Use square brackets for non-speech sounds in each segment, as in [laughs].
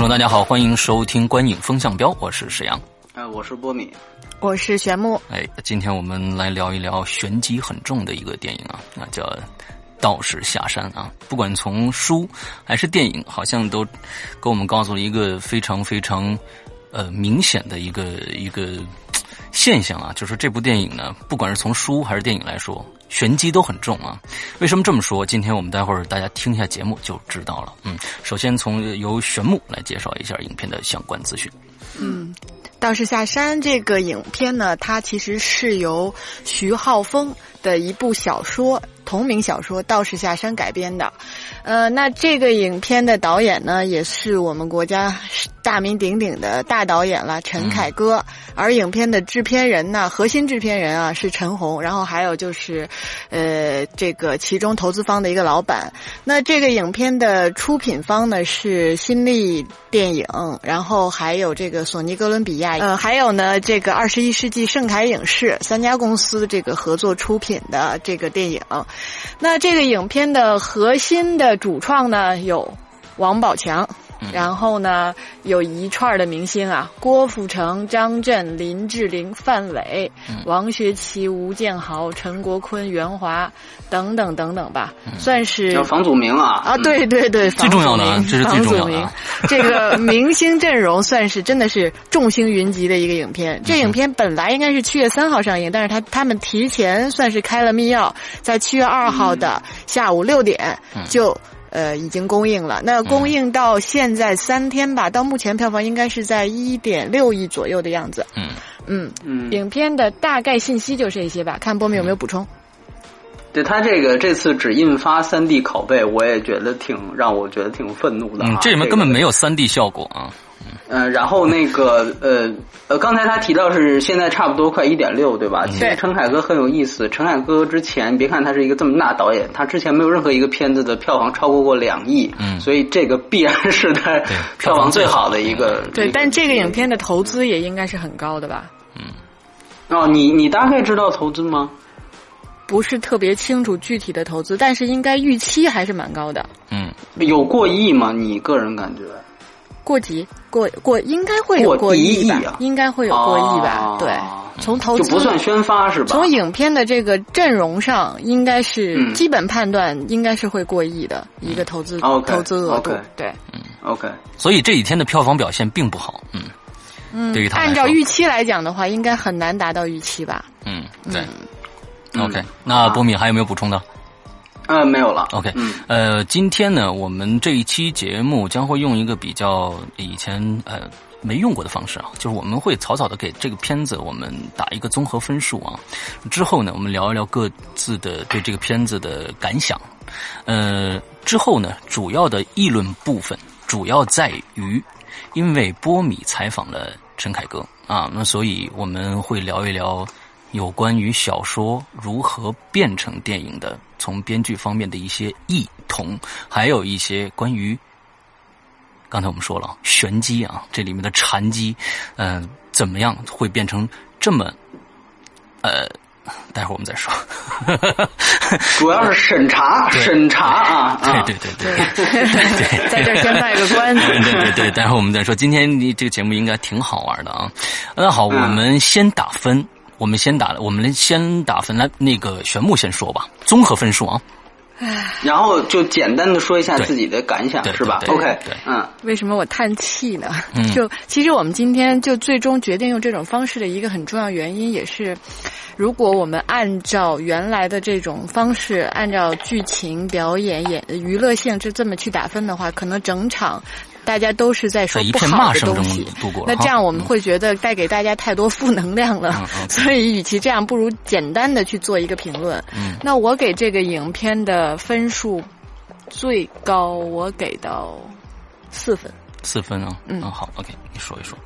众，大家好，欢迎收听《观影风向标》，我是沈阳。呃，我是波米，我是玄木。哎，今天我们来聊一聊玄机很重的一个电影啊，那叫《道士下山》啊。不管从书还是电影，好像都给我们告诉了一个非常非常呃明显的一个一个现象啊，就是这部电影呢，不管是从书还是电影来说。玄机都很重啊！为什么这么说？今天我们待会儿大家听一下节目就知道了。嗯，首先从由玄木来介绍一下影片的相关资讯。嗯，《道士下山》这个影片呢，它其实是由徐浩峰的一部小说同名小说《道士下山》改编的。呃，那这个影片的导演呢，也是我们国家大名鼎鼎的大导演了，陈凯歌。而影片的制片人呢，核心制片人啊是陈红，然后还有就是，呃，这个其中投资方的一个老板。那这个影片的出品方呢是新力电影，然后还有这个索尼哥伦比亚，呃，还有呢这个二十一世纪盛凯影视三家公司这个合作出品的这个电影。那这个影片的核心的。主创呢有王宝强，然后呢有一串的明星啊，郭富城、张震、林志玲、范伟、王学圻、吴建豪、陈国坤、袁华等等等等吧，算是叫房祖名啊。啊，对对对，[laughs] 最重要的这是最重要的，这个明星阵容算是真的是众星云集的一个影片。[laughs] 这影片本来应该是七月三号上映，但是他他们提前算是开了密钥，在七月二号的下午六点就。呃，已经公映了。那公映到现在三天吧，到目前票房应该是在一点六亿左右的样子。嗯嗯嗯，影片的大概信息就这些吧。看波米有没有补充？对他这个这次只印发三 D 拷贝，我也觉得挺让我觉得挺愤怒的。嗯，这里面根本没有三 D 效果啊。嗯，然后那个呃呃，刚才他提到是现在差不多快一点六，对吧？其实陈凯歌很有意思。陈凯歌之前，别看他是一个这么大导演，他之前没有任何一个片子的票房超过过两亿。嗯，所以这个必然是他票房最好的一个。对，但这个影片的投资也应该是很高的吧？嗯。哦，你你大概知道投资吗？不是特别清楚具体的投资，但是应该预期还是蛮高的。嗯，有过亿吗？你个人感觉？过几过过应该会有过亿吧，应该会有过亿吧。对，从投资就不算宣发是吧？从影片的这个阵容上，应该是基本判断应该是会过亿的一个投资投资额度。对，嗯，OK。所以这几天的票房表现并不好，嗯嗯。对于他按照预期来讲的话，应该很难达到预期吧？嗯，对。OK，那波米还有没有补充的？呃，没有了。OK，呃，今天呢，我们这一期节目将会用一个比较以前呃没用过的方式啊，就是我们会草草的给这个片子我们打一个综合分数啊，之后呢，我们聊一聊各自的对这个片子的感想。呃，之后呢，主要的议论部分主要在于，因为波米采访了陈凯歌啊，那所以我们会聊一聊。有关于小说如何变成电影的，从编剧方面的一些异同，还有一些关于刚才我们说了玄机啊，这里面的禅机，嗯，怎么样会变成这么？呃，待会儿我们再说。[laughs] 主要是审查，审查啊！对对对对，在这先卖个关子。对对对，待会儿我们再说。今天你这个节目应该挺好玩的啊。那好，我们先打分。我们先打，我们先打分来，那个玄木先说吧，综合分数啊。然后就简单的说一下自己的感想，是吧？OK，嗯。为什么我叹气呢？就其实我们今天就最终决定用这种方式的一个很重要原因，也是如果我们按照原来的这种方式，按照剧情、表演、演娱乐性这这么去打分的话，可能整场。大家都是在说不好的东西，那这样我们会觉得带给大家太多负能量了。所以，与其这样，不如简单的去做一个评论。那我给这个影片的分数最高，我给到四分。四分啊，嗯，好，OK，你说一说。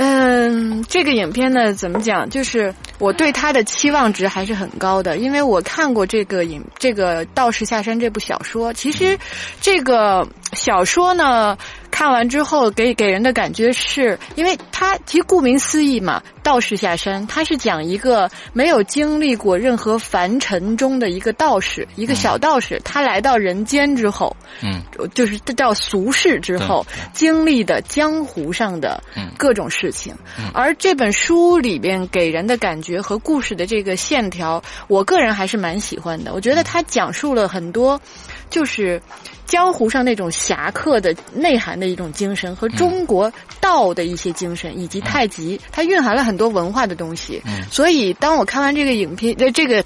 嗯，这个影片呢，怎么讲？就是我对他的期望值还是很高的，因为我看过这个影，这个《道士下山》这部小说。其实，这个小说呢。看完之后，给给人的感觉是，因为他其实顾名思义嘛，道士下山，他是讲一个没有经历过任何凡尘中的一个道士，一个小道士，他来到人间之后，嗯，就是到俗世之后经历的江湖上的各种事情。而这本书里边给人的感觉和故事的这个线条，我个人还是蛮喜欢的。我觉得他讲述了很多，就是。江湖上那种侠客的内涵的一种精神，和中国道的一些精神，以及太极，它蕴含了很多文化的东西。所以，当我看完这个影片，呃，这个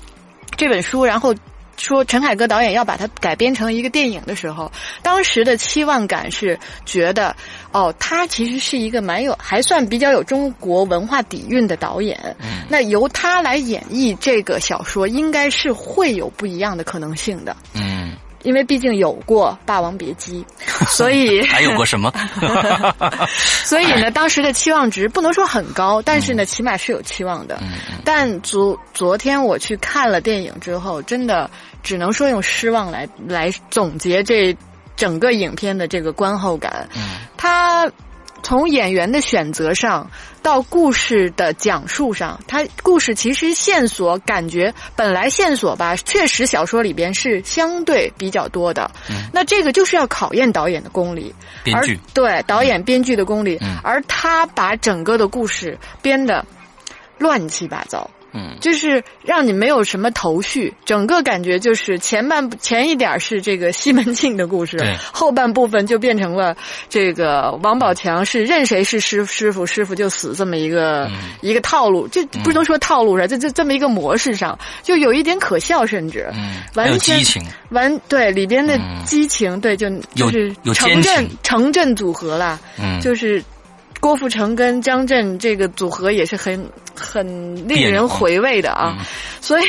这本书，然后说陈凯歌导演要把它改编成一个电影的时候，当时的期望感是觉得，哦，他其实是一个蛮有，还算比较有中国文化底蕴的导演。那由他来演绎这个小说，应该是会有不一样的可能性的。嗯。因为毕竟有过《霸王别姬》，[laughs] 所以还有过什么？[laughs] 所以呢，当时的期望值不能说很高，但是呢，起码是有期望的。但昨昨天我去看了电影之后，真的只能说用失望来来总结这整个影片的这个观后感。嗯他。从演员的选择上到故事的讲述上，它故事其实线索感觉本来线索吧，确实小说里边是相对比较多的。那这个就是要考验导演的功力，编剧。对导演编剧的功力，而他把整个的故事编的乱七八糟。嗯，就是让你没有什么头绪，整个感觉就是前半前一点是这个西门庆的故事，后半部分就变成了这个王宝强是任谁是师师傅，师傅就死这么一个一个套路，这不能说套路上，这这这么一个模式上，就有一点可笑，甚至。嗯完全完对里边的激情，对就就是城镇城镇组合啦，就是。郭富城跟张震这个组合也是很很令人回味的啊，所以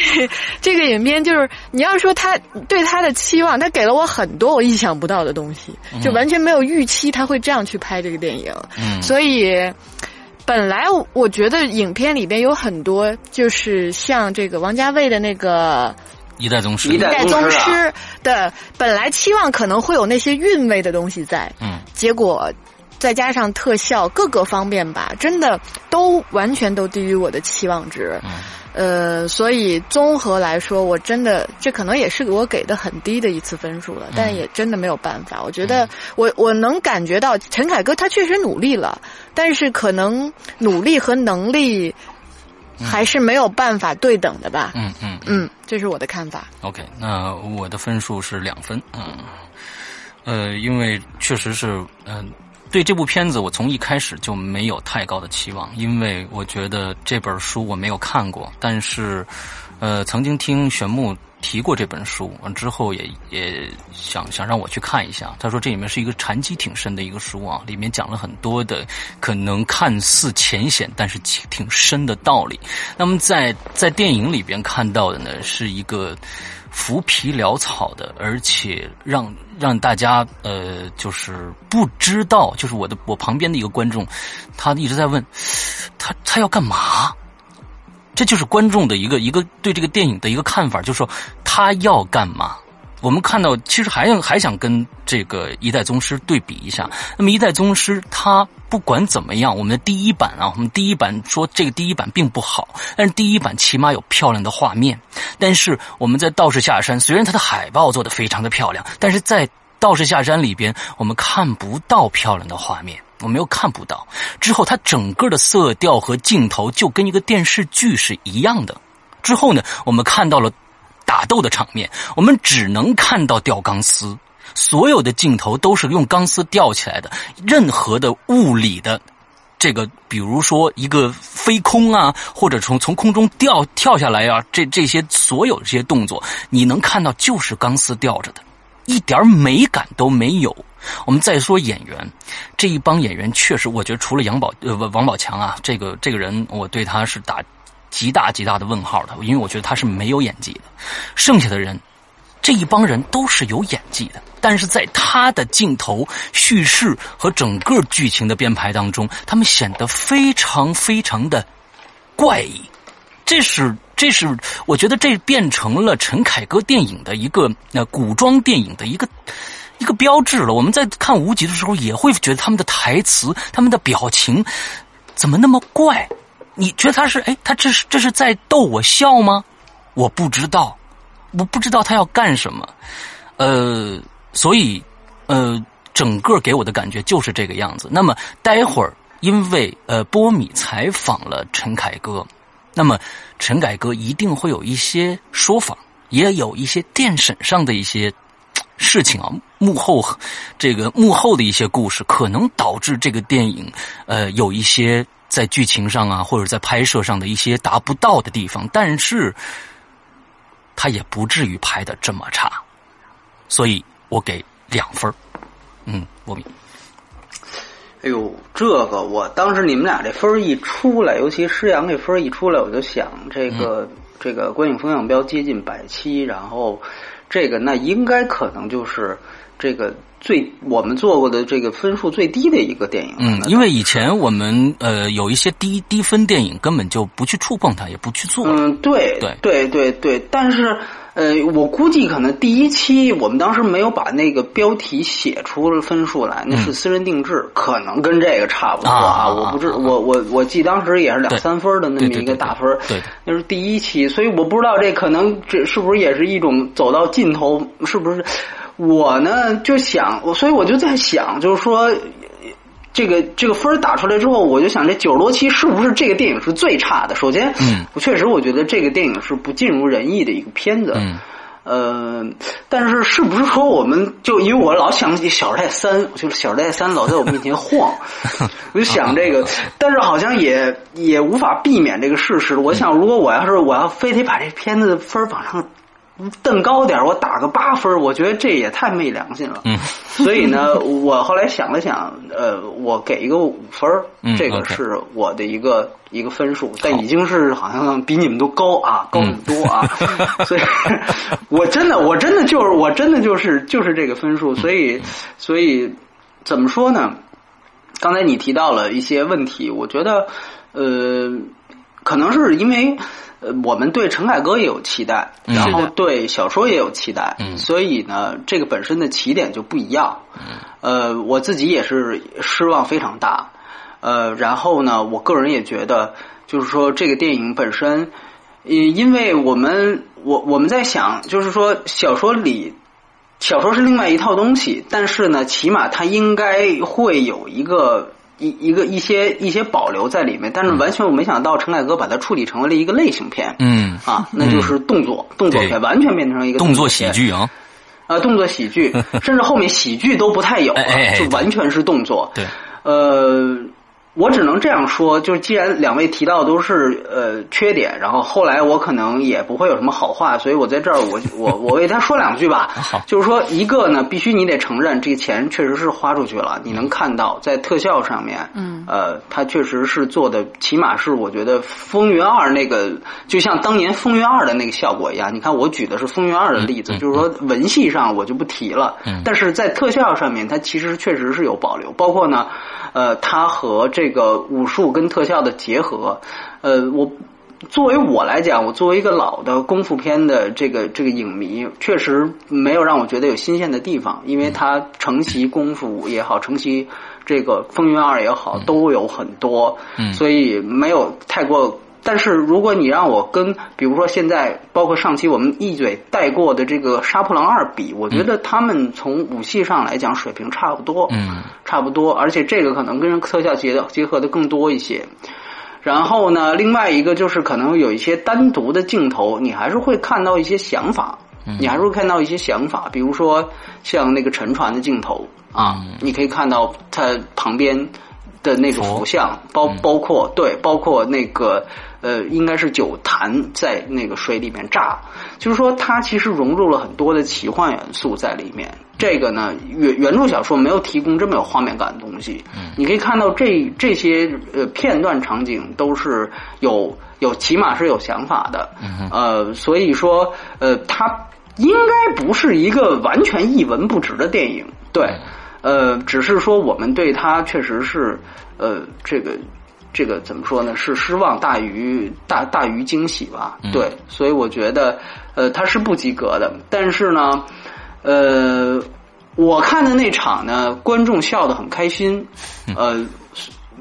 这个影片就是你要说他对他的期望，他给了我很多我意想不到的东西，就完全没有预期他会这样去拍这个电影。所以本来我觉得影片里边有很多就是像这个王家卫的那个一代宗师，一代宗师的本来期望可能会有那些韵味的东西在，嗯，结果。再加上特效各个方面吧，真的都完全都低于我的期望值。呃，所以综合来说，我真的这可能也是我给的很低的一次分数了，但也真的没有办法。我觉得我我能感觉到陈凯歌他确实努力了，但是可能努力和能力还是没有办法对等的吧。嗯嗯嗯，这是我的看法。OK，那我的分数是两分。嗯，呃，因为确实是嗯。对这部片子，我从一开始就没有太高的期望，因为我觉得这本书我没有看过，但是，呃，曾经听玄木提过这本书，完之后也也想想让我去看一下。他说这里面是一个禅机挺深的一个书啊，里面讲了很多的可能看似浅显，但是挺深的道理。那么在在电影里边看到的呢，是一个。浮皮潦草的，而且让让大家呃，就是不知道，就是我的我旁边的一个观众，他一直在问，他他要干嘛？这就是观众的一个一个对这个电影的一个看法，就是说他要干嘛？我们看到，其实还想还想跟这个《一代宗师》对比一下。那么，《一代宗师》它不管怎么样，我们的第一版啊，我们第一版说这个第一版并不好，但是第一版起码有漂亮的画面。但是我们在《道士下山》，虽然它的海报做的非常的漂亮，但是在《道士下山》里边，我们看不到漂亮的画面，我们又看不到。之后，它整个的色调和镜头就跟一个电视剧是一样的。之后呢，我们看到了。打斗的场面，我们只能看到吊钢丝，所有的镜头都是用钢丝吊起来的。任何的物理的，这个比如说一个飞空啊，或者从从空中掉跳下来啊，这这些所有这些动作，你能看到就是钢丝吊着的，一点美感都没有。我们再说演员，这一帮演员确实，我觉得除了杨宝呃王宝强啊，这个这个人，我对他是打。极大极大的问号的，因为我觉得他是没有演技的。剩下的人这一帮人都是有演技的，但是在他的镜头、叙事和整个剧情的编排当中，他们显得非常非常的怪异。这是，这是，我觉得这变成了陈凯歌电影的一个呃古装电影的一个一个标志了。我们在看无极的时候，也会觉得他们的台词、他们的表情怎么那么怪？你觉得他是哎，他这是这是在逗我笑吗？我不知道，我不知道他要干什么。呃，所以呃，整个给我的感觉就是这个样子。那么待会儿，因为呃，波米采访了陈凯歌。那么，陈凯歌一定会有一些说法，也有一些电审上的一些事情啊，幕后这个幕后的一些故事，可能导致这个电影呃有一些在剧情上啊，或者在拍摄上的一些达不到的地方，但是他也不至于拍的这么差，所以我给两分嗯，波米。哎呦，这个我当时你们俩这分一出来，尤其施洋这分一出来，我就想这个这个观影风向标接近百七，然后这个那应该可能就是这个最我们做过的这个分数最低的一个电影。嗯，因为以前我们呃有一些低低分电影根本就不去触碰它，也不去做。嗯，对对对对对，但是。呃，我估计可能第一期我们当时没有把那个标题写出了分数来，那是私人定制，可能跟这个差不多啊。我不知我我我记当时也是两三分的那么一个大分，对，那是第一期，所以我不知道这可能这是不是也是一种走到尽头，是不是？我呢就想，我所以我就在想，就是说。这个这个分打出来之后，我就想这九十多期是不是这个电影是最差的？首先，嗯，我确实我觉得这个电影是不尽如人意的一个片子，嗯，呃，但是是不是说我们就因为我老想起《小时代三》，就是《小时代三》老在我面前晃，[laughs] 我就想这个，但是好像也也无法避免这个事实。我想，如果我要是我要非得把这片子的分往上。瞪高点我打个八分我觉得这也太没良心了。嗯，所以呢，[laughs] 我后来想了想，呃，我给一个五分嗯，这个是我的一个一个分数，但已经是好像比你们都高啊，高很多啊。[laughs] 所以，[laughs] 我真的，我真的就是，我真的就是就是这个分数。所以，所以怎么说呢？刚才你提到了一些问题，我觉得，呃，可能是因为。呃，我们对陈凯歌也有期待，然后对小说也有期待，所以呢，这个本身的起点就不一样。呃，我自己也是失望非常大。呃，然后呢，我个人也觉得，就是说这个电影本身，因因为我们我我们在想，就是说小说里小说是另外一套东西，但是呢，起码它应该会有一个。一一个一些一些保留在里面，但是完全我没想到陈凯歌把它处理成为了一个类型片，嗯。啊，那就是动作动作片，完全变成一个动作喜剧啊，啊，动作喜剧，[laughs] 甚至后面喜剧都不太有了，就完全是动作，对，呃。我只能这样说，就是既然两位提到都是呃缺点，然后后来我可能也不会有什么好话，所以我在这儿我我我为他说两句吧。[laughs] 就是说一个呢，必须你得承认这个钱确实是花出去了，你能看到在特效上面，嗯，呃，他确实是做的，起码是我觉得《风云二》那个就像当年《风云二》的那个效果一样。你看我举的是《风云二》的例子，就是说文戏上我就不提了，但是在特效上面，它其实确实是有保留，包括呢，呃，它和这。这个武术跟特效的结合，呃，我作为我来讲，我作为一个老的功夫片的这个这个影迷，确实没有让我觉得有新鲜的地方，因为它承袭功夫也好，承袭这个风云二也好，都有很多，所以没有太过。但是如果你让我跟，比如说现在，包括上期我们一嘴带过的这个《杀破狼二》比，我觉得他们从武器上来讲水平差不多，嗯，差不多，而且这个可能跟特效结结合的更多一些。然后呢，另外一个就是可能有一些单独的镜头，你还是会看到一些想法，你还是会看到一些想法，比如说像那个沉船的镜头啊，你可以看到它旁边的那个图像，包包括对，包括那个。呃，应该是酒坛在那个水里面炸，就是说它其实融入了很多的奇幻元素在里面。这个呢，原原著小说没有提供这么有画面感的东西。你可以看到这这些呃片段场景都是有有起码是有想法的。呃，所以说呃，它应该不是一个完全一文不值的电影，对，呃，只是说我们对它确实是，呃，这个这个怎么说呢？是失望大于大大于惊喜吧？对，所以我觉得，呃，他是不及格的。但是呢，呃，我看的那场呢，观众笑得很开心，呃，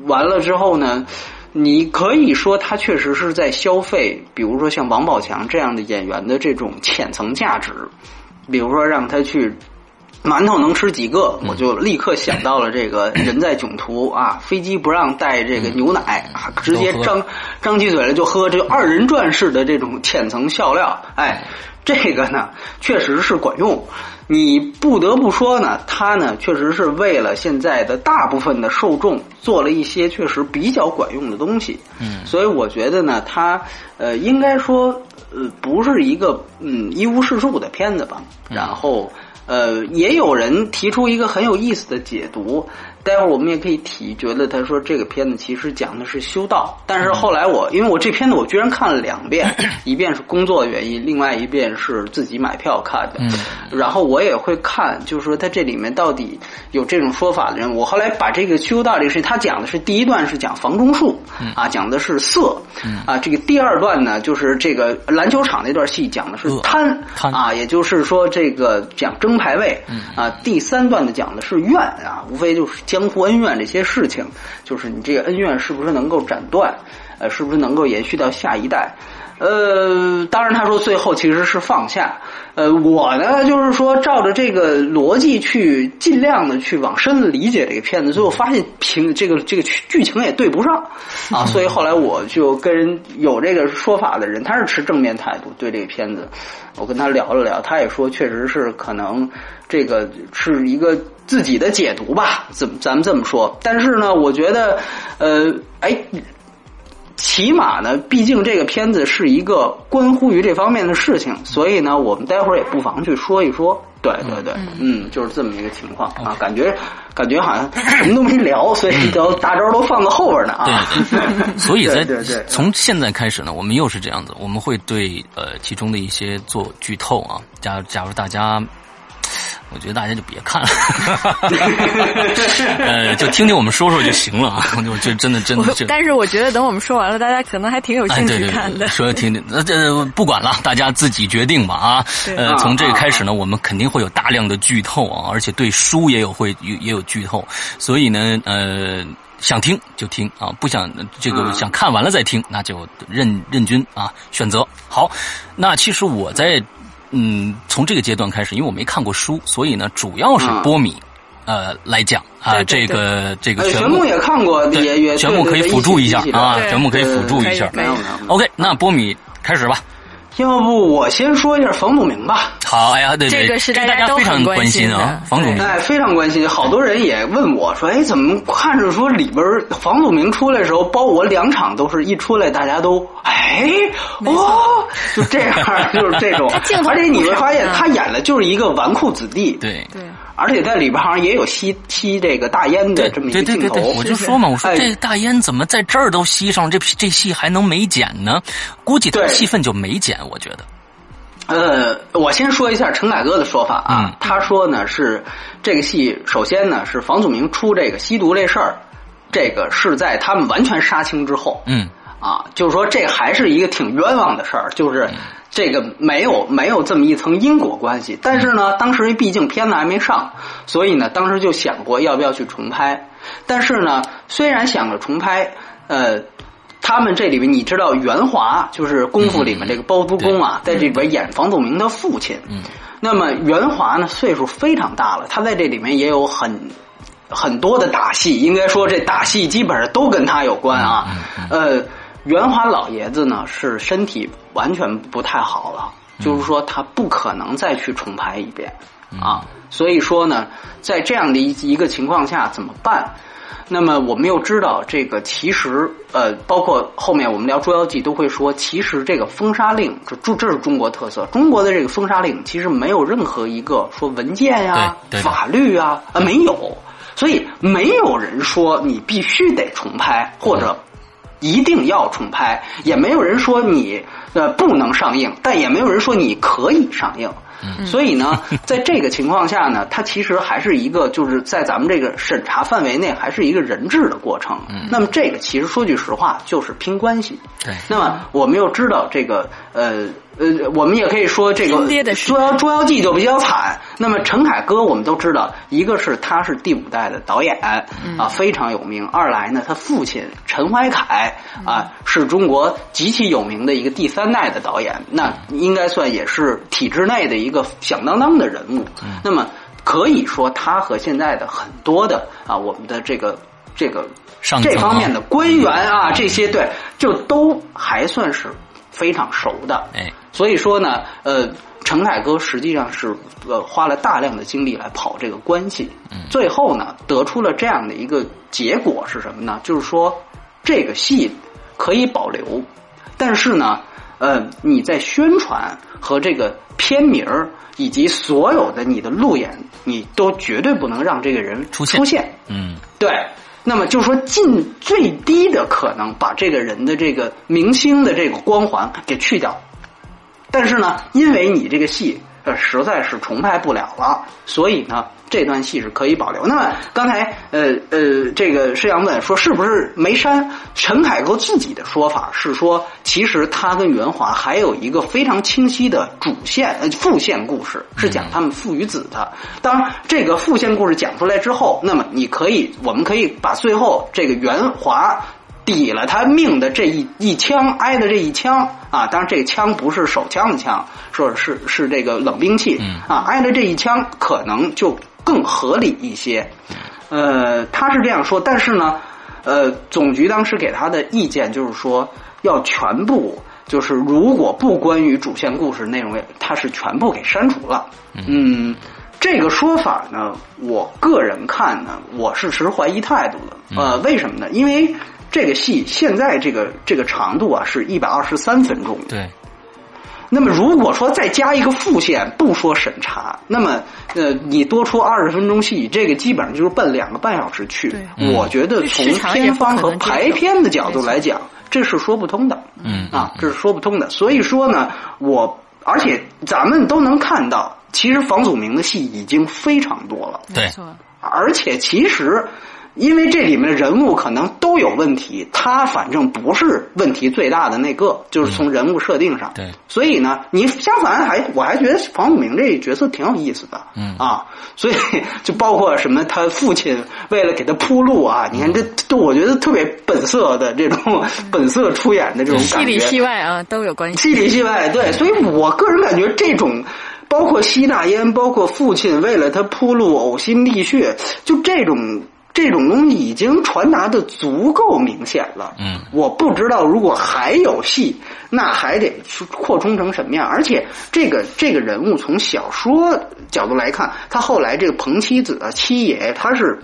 完了之后呢。你可以说他确实是在消费，比如说像王宝强这样的演员的这种浅层价值，比如说让他去馒头能吃几个，我就立刻想到了这个 [coughs] 人在囧途啊，飞机不让带这个牛奶啊，直接张张起嘴来就喝，这个二人转式的这种浅层笑料，哎，这个呢确实是管用。你不得不说呢，他呢确实是为了现在的大部分的受众做了一些确实比较管用的东西。嗯，所以我觉得呢，他呃应该说呃不是一个嗯一无是处的片子吧。然后呃也有人提出一个很有意思的解读。待会儿我们也可以提，觉得他说这个片子其实讲的是修道，但是后来我因为我这片子我居然看了两遍，[laughs] 一遍是工作原因，另外一遍是自己买票看的，然后我也会看，就是说他这里面到底有这种说法的人，我后来把这个修道这个事情，他讲的是第一段是讲房中术，啊，讲的是色，啊，这个第二段呢就是这个篮球场那段戏讲的是贪，啊，也就是说这个讲争排位，啊，第三段的讲的是怨啊，无非就是。江湖恩怨这些事情，就是你这个恩怨是不是能够斩断？呃，是不是能够延续到下一代？呃，当然他说最后其实是放下。呃，我呢就是说照着这个逻辑去尽量的去往深的理解这个片子，最后发现平这个这个剧情也对不上啊，所以后来我就跟有这个说法的人，他是持正面态度对这个片子，我跟他聊了聊，他也说确实是可能这个是一个。自己的解读吧，怎么咱们这么说？但是呢，我觉得，呃，哎，起码呢，毕竟这个片子是一个关乎于这方面的事情，所以呢，我们待会儿也不妨去说一说。对对对，嗯，就是这么一个情况啊，感觉感觉好像什么都没聊，所以 [laughs] 都大招都放在后边呢啊。对，[laughs] 所以在对对，从现在开始呢，我们又是这样子，我们会对呃其中的一些做剧透啊。假假如大家。我觉得大家就别看了，[laughs] 呃，就听听我们说说就行了啊！就就真的真的就。但是我觉得等我们说完了，大家可能还挺有兴趣看的。说听听，那这不管了，大家自己决定吧啊！呃，从这个开始呢，我们肯定会有大量的剧透啊，而且对书也有会也有剧透，所以呢，呃，想听就听啊，不想这个想看完了再听，那就任任君啊选择。好，那其实我在。嗯，从这个阶段开始，因为我没看过书，所以呢，主要是波米，呃，来讲啊，这个这个全部也看过，也也全部可以辅助一下啊，全部可以辅助一下。没有没有。OK，那波米开始吧。要不我先说一下房祖名吧。好，哎呀，对对，这个是大家非常关心啊，房祖名。哎，非常关心，好多人也问我说，哎，怎么看着说里边房祖名出来的时候，包我两场都是一出来，大家都哎哦，就这样，就是这种。[laughs] 而且你会发现，他演的就是一个纨绔子弟。对对。而且在里边好像也有吸吸这个大烟的这么一个镜头，我就说嘛，我说这大烟怎么在这儿都吸上？这这戏还能没剪呢？估计他戏份就没剪，我觉得。呃，我先说一下陈凯歌的说法啊，他说呢是这个戏首先呢是房祖名出这个吸毒这事儿，这个是在他们完全杀青之后，嗯啊，就是说这还是一个挺冤枉的事儿，就是。这个没有没有这么一层因果关系，但是呢，当时毕竟片子还没上，所以呢，当时就想过要不要去重拍。但是呢，虽然想着重拍，呃，他们这里面你知道袁华就是功夫里面这个包租公啊，在这里边演房祖名的父亲。嗯。那么袁华呢，岁数非常大了，他在这里面也有很很多的打戏，应该说这打戏基本上都跟他有关啊。呃。袁华老爷子呢是身体完全不太好了，就是说他不可能再去重拍一遍啊。所以说呢，在这样的一一个情况下怎么办？那么我们又知道，这个其实呃，包括后面我们聊《捉妖记》都会说，其实这个封杀令，这这这是中国特色。中国的这个封杀令其实没有任何一个说文件呀、法律啊啊没有，所以没有人说你必须得重拍或者。一定要重拍，也没有人说你呃不能上映，但也没有人说你可以上映。所以呢，[laughs] 在这个情况下呢，它其实还是一个就是在咱们这个审查范围内，还是一个人质的过程。那么这个其实说句实话，就是拼关系。对。那么我们又知道这个呃。呃，我们也可以说这个《捉妖捉妖记》就比较惨。那么陈凯歌，我们都知道，一个是他是第五代的导演啊，非常有名；二来呢，他父亲陈怀凯啊，是中国极其有名的一个第三代的导演，那应该算也是体制内的一个响当当的人物。那么可以说，他和现在的很多的啊，我们的这个这个这方面的官员啊，这些对，就都还算是。非常熟的，哎，所以说呢，呃，陈凯歌实际上是呃花了大量的精力来跑这个关系，最后呢得出了这样的一个结果是什么呢？就是说这个戏可以保留，但是呢，呃，你在宣传和这个片名儿以及所有的你的路演，你都绝对不能让这个人出现，嗯，对。那么就说，尽最低的可能把这个人的这个明星的这个光环给去掉。但是呢，因为你这个戏呃实在是重拍不了了，所以呢。这段戏是可以保留。那么刚才呃呃，这个施阳问说是不是没删？陈凯歌自己的说法是说，其实他跟袁华还有一个非常清晰的主线呃副线故事，是讲他们父与子的。当然，这个副线故事讲出来之后，那么你可以，我们可以把最后这个袁华。抵了他命的这一一枪，挨的这一枪啊！当然，这个枪不是手枪的枪，说是是这个冷兵器啊！挨的这一枪，可能就更合理一些。呃，他是这样说，但是呢，呃，总局当时给他的意见就是说，要全部就是如果不关于主线故事内容，他是全部给删除了。嗯，这个说法呢，我个人看呢，我是持怀疑态度的。呃，为什么呢？因为这个戏现在这个这个长度啊是一百二十三分钟。对。那么如果说再加一个副线，不说审查，那么呃，你多出二十分钟戏，这个基本上就是奔两个半小时去。我觉得从片方和排片的角度来讲，这是说不通的。嗯。啊，这是说不通的。所以说呢，我而且咱们都能看到，其实房祖名的戏已经非常多了。对。而且其实。因为这里面的人物可能都有问题，他反正不是问题最大的那个，就是从人物设定上。对，所以呢，你相反还我还觉得房祖名这角色挺有意思的。嗯啊，所以就包括什么他父亲为了给他铺路啊，你看这都我觉得特别本色的这种本色出演的这种感觉，戏里戏外啊都有关系。戏里戏外，对，所以我个人感觉这种包括吸大烟，包括父亲为了他铺路呕心沥血，就这种。这种东西已经传达的足够明显了。嗯，我不知道如果还有戏，那还得扩充成什么样？而且这个这个人物从小说角度来看，他后来这个彭七子七爷，他是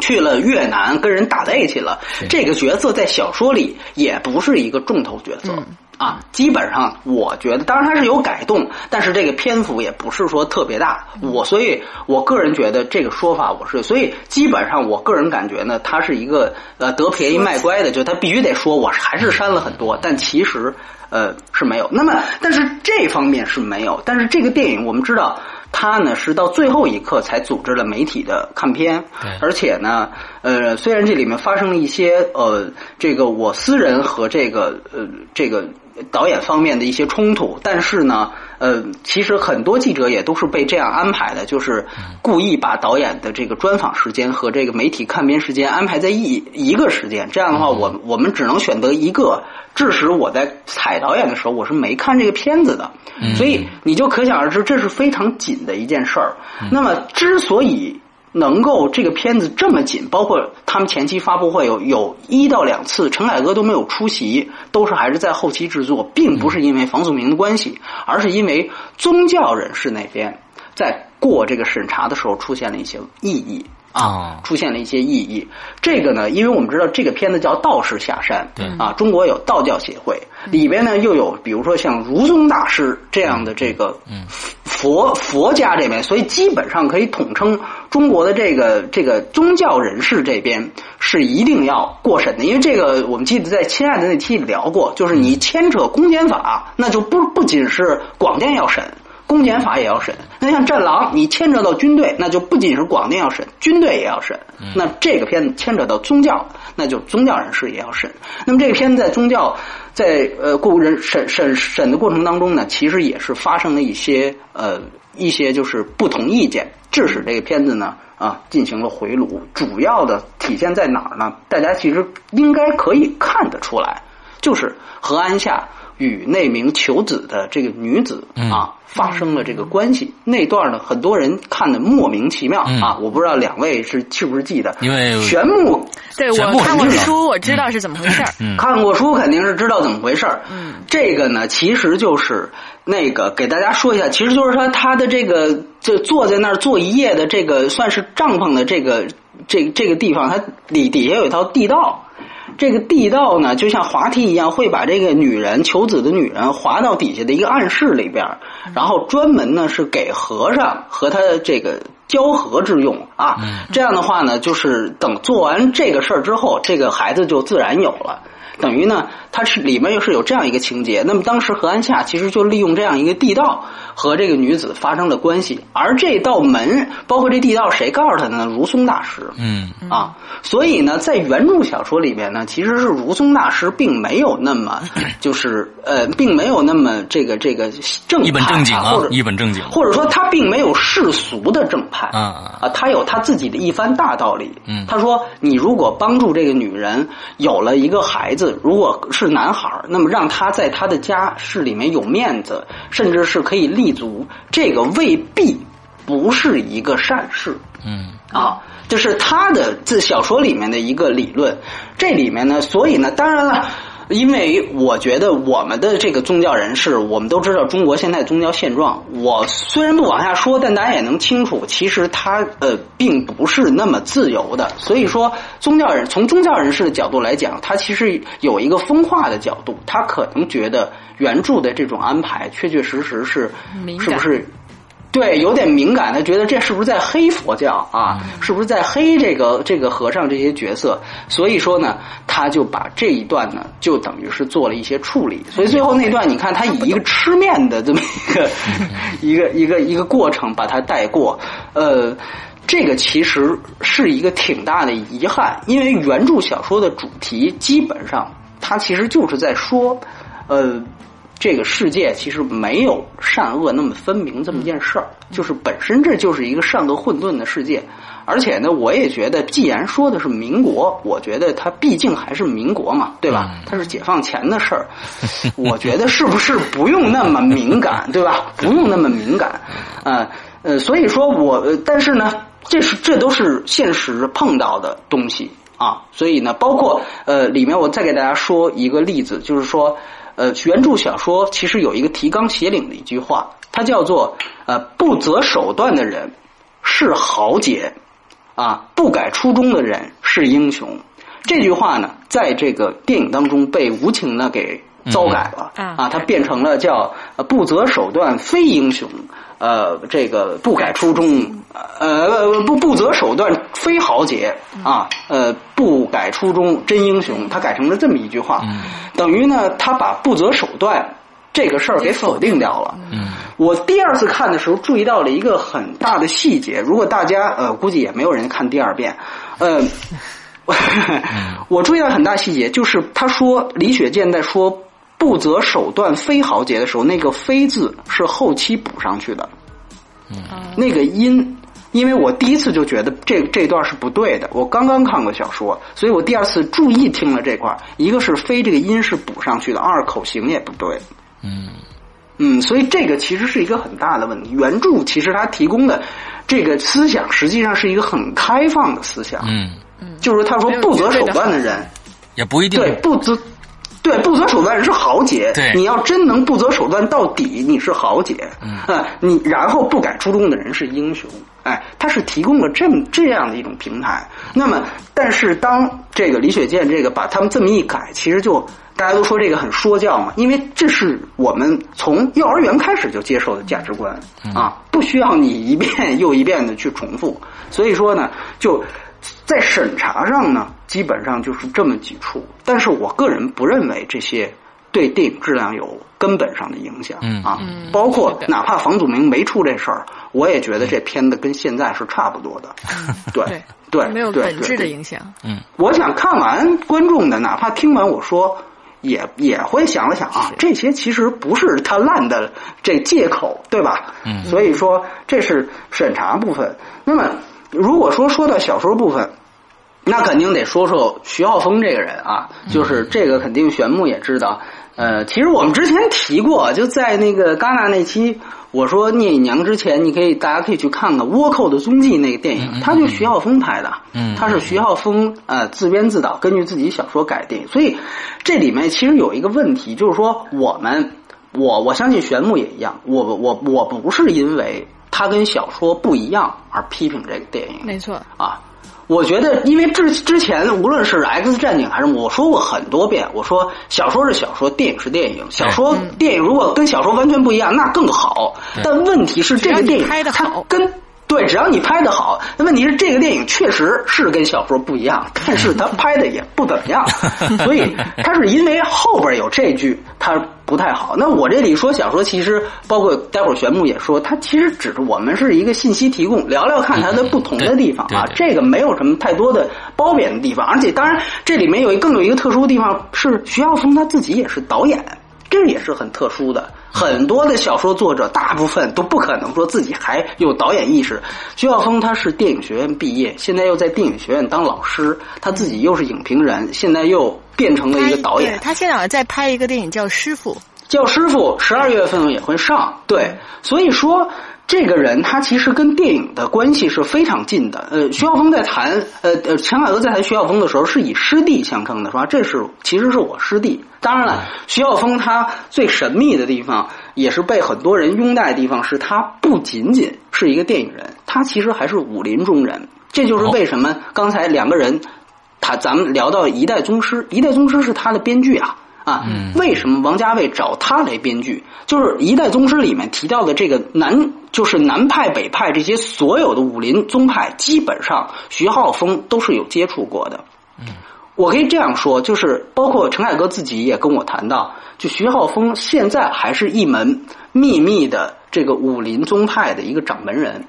去了越南跟人打在一起了。这个角色在小说里也不是一个重头角色。啊，基本上我觉得，当然它是有改动，但是这个篇幅也不是说特别大。我所以，我个人觉得这个说法我是，所以基本上我个人感觉呢，他是一个呃得便宜卖乖的，就他必须得说我还是删了很多，但其实呃是没有。那么，但是这方面是没有，但是这个电影我们知道。他呢是到最后一刻才组织了媒体的看片，而且呢，呃，虽然这里面发生了一些呃，这个我私人和这个呃这个导演方面的一些冲突，但是呢，呃，其实很多记者也都是被这样安排的，就是故意把导演的这个专访时间和这个媒体看片时间安排在一一个时间，这样的话，我我们只能选择一个。致使我在采导演的时候，我是没看这个片子的，所以你就可想而知，这是非常紧的一件事儿。那么，之所以能够这个片子这么紧，包括他们前期发布会有有一到两次，陈凯歌都没有出席，都是还是在后期制作，并不是因为房祖名的关系，而是因为宗教人士那边在过这个审查的时候出现了一些异议。啊，出现了一些异议。这个呢，因为我们知道这个片子叫《道士下山》，对啊，中国有道教协会，里边呢又有比如说像如宗大师这样的这个佛佛家这边，所以基本上可以统称中国的这个这个宗教人士这边是一定要过审的，因为这个我们记得在《亲爱的》那期里聊过，就是你牵扯公检法，那就不不仅是广电要审。公检法也要审，那像《战狼》，你牵扯到军队，那就不仅是广电要审，军队也要审。那这个片子牵扯到宗教，那就宗教人士也要审。那么这个片子在宗教在呃过人审审审的过程当中呢，其实也是发生了一些呃一些就是不同意见，致使这个片子呢啊进行了回炉。主要的体现在哪儿呢？大家其实应该可以看得出来，就是何安夏。与那名求子的这个女子啊发生了这个关系，那段呢很多人看的莫名其妙啊，我不知道两位是是不是记得？因为玄牧对我看过书，我知道是怎么回事儿。看过书肯定是知道怎么回事儿。嗯，这个呢其实就是那个给大家说一下，其实就是说他的这个就坐在那儿坐一夜的这个算是帐篷的这个这这个地方，它底底下有一条地道。这个地道呢，就像滑梯一样，会把这个女人求子的女人滑到底下的一个暗室里边，然后专门呢是给和尚和他这个交合之用啊。这样的话呢，就是等做完这个事儿之后，这个孩子就自然有了。等于呢，它是里面又是有这样一个情节。那么当时何安夏其实就利用这样一个地道和这个女子发生了关系，而这道门，包括这地道，谁告诉他的呢？如松大师。嗯啊，所以呢，在原著小说里边呢，其实是如松大师并没有那么 [clears throat] 就是呃，并没有那么这个这个正一本正经啊，或者一本正经，或者说他并没有世俗的正派啊啊，他有他自己的一番大道理。嗯，他说，你如果帮助这个女人有了一个孩子。如果是男孩那么让他在他的家室里面有面子，甚至是可以立足，这个未必不是一个善事。嗯，啊，这是他的这小说里面的一个理论。这里面呢，所以呢，当然了。因为我觉得我们的这个宗教人士，我们都知道中国现在宗教现状。我虽然不往下说，但大家也能清楚，其实他呃并不是那么自由的。所以说，宗教人从宗教人士的角度来讲，他其实有一个分化的角度，他可能觉得原著的这种安排确确实实是是不是？对，有点敏感，他觉得这是不是在黑佛教啊？是不是在黑这个这个和尚这些角色？所以说呢，他就把这一段呢，就等于是做了一些处理。所以最后那段，你看他以一个吃面的这么一个 [laughs] 一个一个一个过程把它带过。呃，这个其实是一个挺大的遗憾，因为原著小说的主题基本上，它其实就是在说，呃。这个世界其实没有善恶那么分明这么件事儿，就是本身这就是一个善恶混沌的世界。而且呢，我也觉得，既然说的是民国，我觉得它毕竟还是民国嘛，对吧？它是解放前的事儿，[laughs] 我觉得是不是不用那么敏感，[laughs] 对吧？不用那么敏感，呃呃，所以说我，但是呢，这是这都是现实碰到的东西啊。所以呢，包括呃，里面我再给大家说一个例子，就是说。呃，原著小说其实有一个提纲挈领的一句话，它叫做“呃，不择手段的人是豪杰，啊，不改初衷的人是英雄。”这句话呢，在这个电影当中被无情的给糟改了啊，它变成了叫“不择手段非英雄”。呃，这个不改初衷，呃，不不择手段非豪杰啊，呃，不改初衷真英雄，他改成了这么一句话，等于呢，他把不择手段这个事儿给否定掉了。我第二次看的时候注意到了一个很大的细节，如果大家呃，估计也没有人看第二遍，呃，[laughs] [laughs] 我注意到很大细节，就是他说李雪健在说。不择手段非豪杰的时候，那个“非”字是后期补上去的。嗯，那个音，因为我第一次就觉得这这段是不对的。我刚刚看过小说，所以我第二次注意听了这块一个是“非”这个音是补上去的，二口型也不对。嗯嗯，所以这个其实是一个很大的问题。原著其实它提供的这个思想实际上是一个很开放的思想。嗯嗯，就是他说不择手段的人也不一定对不择。对，不择手段人是豪杰。对，你要真能不择手段到底，你是豪杰。嗯，你然后不改初衷的人是英雄。哎，他是提供了这么这样的一种平台。那么，但是当这个李雪健这个把他们这么一改，其实就大家都说这个很说教嘛，因为这是我们从幼儿园开始就接受的价值观啊，不需要你一遍又一遍的去重复。所以说呢，就。在审查上呢，基本上就是这么几处，但是我个人不认为这些对电影质量有根本上的影响啊。包括哪怕房祖名没出这事儿，我也觉得这片子跟现在是差不多的。对对，没有本质的影响。嗯，我想看完观众的，哪怕听完我说，也也会想了想啊，这些其实不是他烂的这借口，对吧？嗯，所以说这是审查部分。那么如果说说到小说部分。那肯定得说说徐浩峰这个人啊，就是这个肯定玄牧也知道。呃，其实我们之前提过，就在那个戛纳那期，我说聂隐娘之前，你可以大家可以去看看《倭寇的踪迹》那个电影，他就徐浩峰拍的，嗯他是徐浩峰呃自编自导，根据自己小说改电影。所以这里面其实有一个问题，就是说我们我我相信玄牧也一样，我我我不是因为他跟小说不一样而批评这个电影，没错啊。我觉得，因为之之前无论是《X 战警》还是我说过很多遍，我说小说是小说，电影是电影。小说、电影如果跟小说完全不一样，那更好。但问题是，这个电影它跟对，只要你拍的好。那问题是，这个电影确实是跟小说不一样，但是他 [laughs] 拍的也不怎么样。所以，他是因为后边有这句，他。不太好。那我这里说小说，其实包括待会儿玄牧也说，它其实只是我们是一个信息提供，聊聊看它的不同的地方啊。这个没有什么太多的褒贬的地方，而且当然这里面有一更有一个特殊的地方是徐浩峰他自己也是导演，这也是很特殊的。很多的小说作者大部分都不可能说自己还有导演意识。徐晓峰他是电影学院毕业，现在又在电影学院当老师，他自己又是影评人，现在又。变成了一个导演，他现在好像在拍一个电影叫《师傅》，叫《师傅》，十二月份也会上。对，所以说这个人他其实跟电影的关系是非常近的。呃，徐晓峰在谈，呃呃，陈凯歌在谈徐晓峰的时候是以师弟相称的，是吧？这是其实是我师弟。当然了，徐晓峰他最神秘的地方，也是被很多人拥戴的地方，是他不仅仅是一个电影人，他其实还是武林中人。这就是为什么刚才两个人。他咱们聊到《一代宗师》，《一代宗师》是他的编剧啊啊！为什么王家卫找他来编剧？就是《一代宗师》里面提到的这个南，就是南派、北派这些所有的武林宗派，基本上徐浩峰都是有接触过的。我可以这样说，就是包括陈凯歌自己也跟我谈到，就徐浩峰现在还是一门秘密的这个武林宗派的一个掌门人。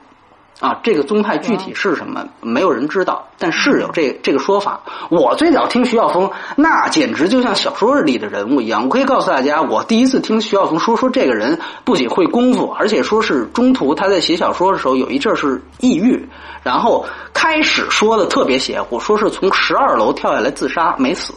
啊，这个宗派具体是什么，没有人知道，但是有这这个说法。我最早听徐晓峰，那简直就像小说里的人物一样。我可以告诉大家，我第一次听徐晓峰说说这个人不仅会功夫，而且说是中途他在写小说的时候有一阵是抑郁，然后开始说的特别邪乎，说是从十二楼跳下来自杀没死。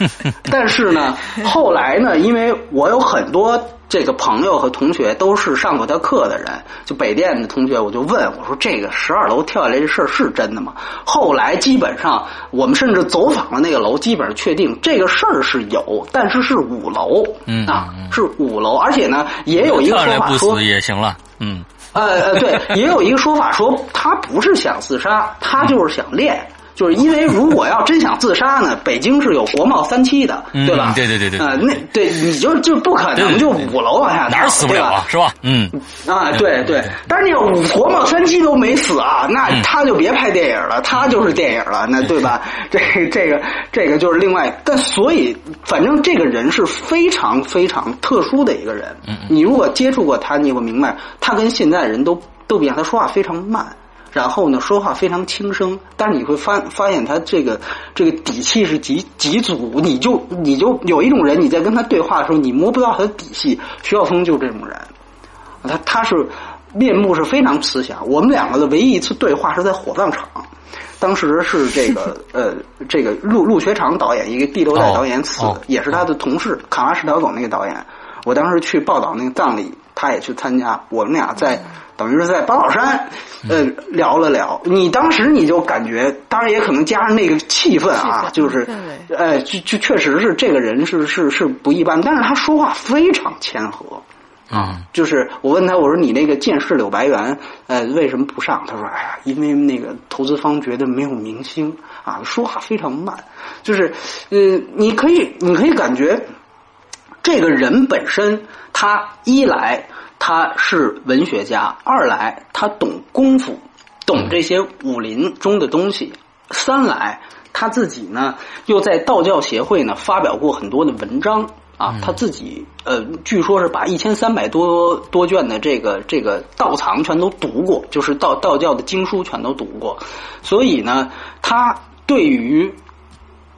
[laughs] 但是呢，后来呢，因为我有很多。这个朋友和同学都是上过他课的人，就北电的同学，我就问我说：“这个十二楼跳下来这事儿是真的吗？”后来基本上我们甚至走访了那个楼，基本上确定这个事儿是有，但是是五楼，嗯啊，是五楼，而且呢，也有一个说法说也行了，嗯，呃呃，对，也有一个说法说他不是想自杀，他就是想练。就是因为如果要真想自杀呢，北京是有国贸三期的，对吧？对对对对。啊，那对你就就不可能就五楼往下哪儿死不了啊，是吧？嗯。啊，对对。但是那个五国贸三期都没死啊，那他就别拍电影了，他就是电影了，那对吧？[laughs] 这这个这个就是另外。但所以，反正这个人是非常非常特殊的一个人。嗯。你如果接触过他，你会明白，他跟现在人都都不一样，他说话非常慢。然后呢，说话非常轻声，但是你会发发现他这个这个底气是极极足，你就你就有一种人，你在跟他对话的时候，你摸不到他的底细。徐晓峰就这种人，他他是面目是非常慈祥。我们两个的唯一一次对话是在火葬场，当时是这个 [laughs] 呃这个陆陆学长导演一个第六代导演死，也是他的同事卡拉什条狗那个导演。我当时去报道那个葬礼，他也去参加，我们俩在。等于是在八宝山，呃，聊了聊。你当时你就感觉，当然也可能加上那个气氛啊，就是，呃，就就确实是这个人是是是不一般，但是他说话非常谦和。啊，就是我问他，我说你那个剑士柳白猿，呃，为什么不上？他说，哎呀，因为那个投资方觉得没有明星啊，说话非常慢。就是，呃，你可以你可以感觉，这个人本身他一来。他是文学家，二来他懂功夫，懂这些武林中的东西。三来他自己呢，又在道教协会呢发表过很多的文章啊，他自己呃，据说是把一千三百多多卷的这个这个道藏全都读过，就是道道教的经书全都读过，所以呢，他对于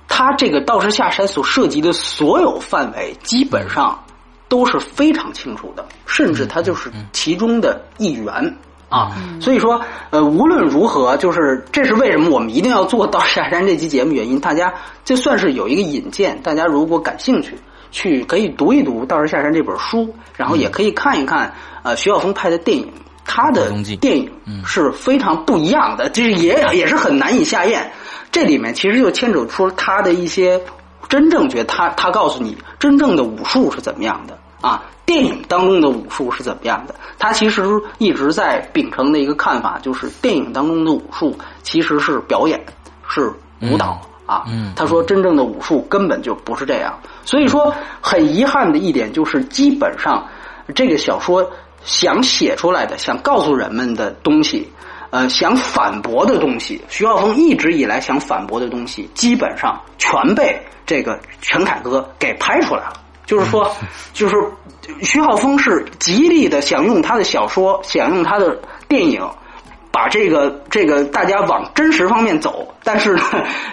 他这个道士下山所涉及的所有范围，基本上都是非常清楚的，甚至他就是其中的一员。啊，所以说，呃，无论如何，就是这是为什么我们一定要做《道士下山》这期节目原因。大家就算是有一个引荐，大家如果感兴趣，去可以读一读《道士下山》这本书，然后也可以看一看呃徐晓峰拍的电影，他的电影是非常不一样的，就是也也是很难以下咽。这里面其实就牵扯出他的一些真正觉得他他告诉你真正的武术是怎么样的啊。电影当中的武术是怎么样的？他其实一直在秉承的一个看法，就是电影当中的武术其实是表演，是舞蹈啊。他说，真正的武术根本就不是这样。所以说，很遗憾的一点就是，基本上这个小说想写出来的、想告诉人们的东西，呃，想反驳的东西，徐浩峰一直以来想反驳的东西，基本上全被这个陈凯歌给拍出来了。就是说，就是徐浩峰是极力的想用他的小说，想用他的电影，把这个这个大家往真实方面走，但是呢，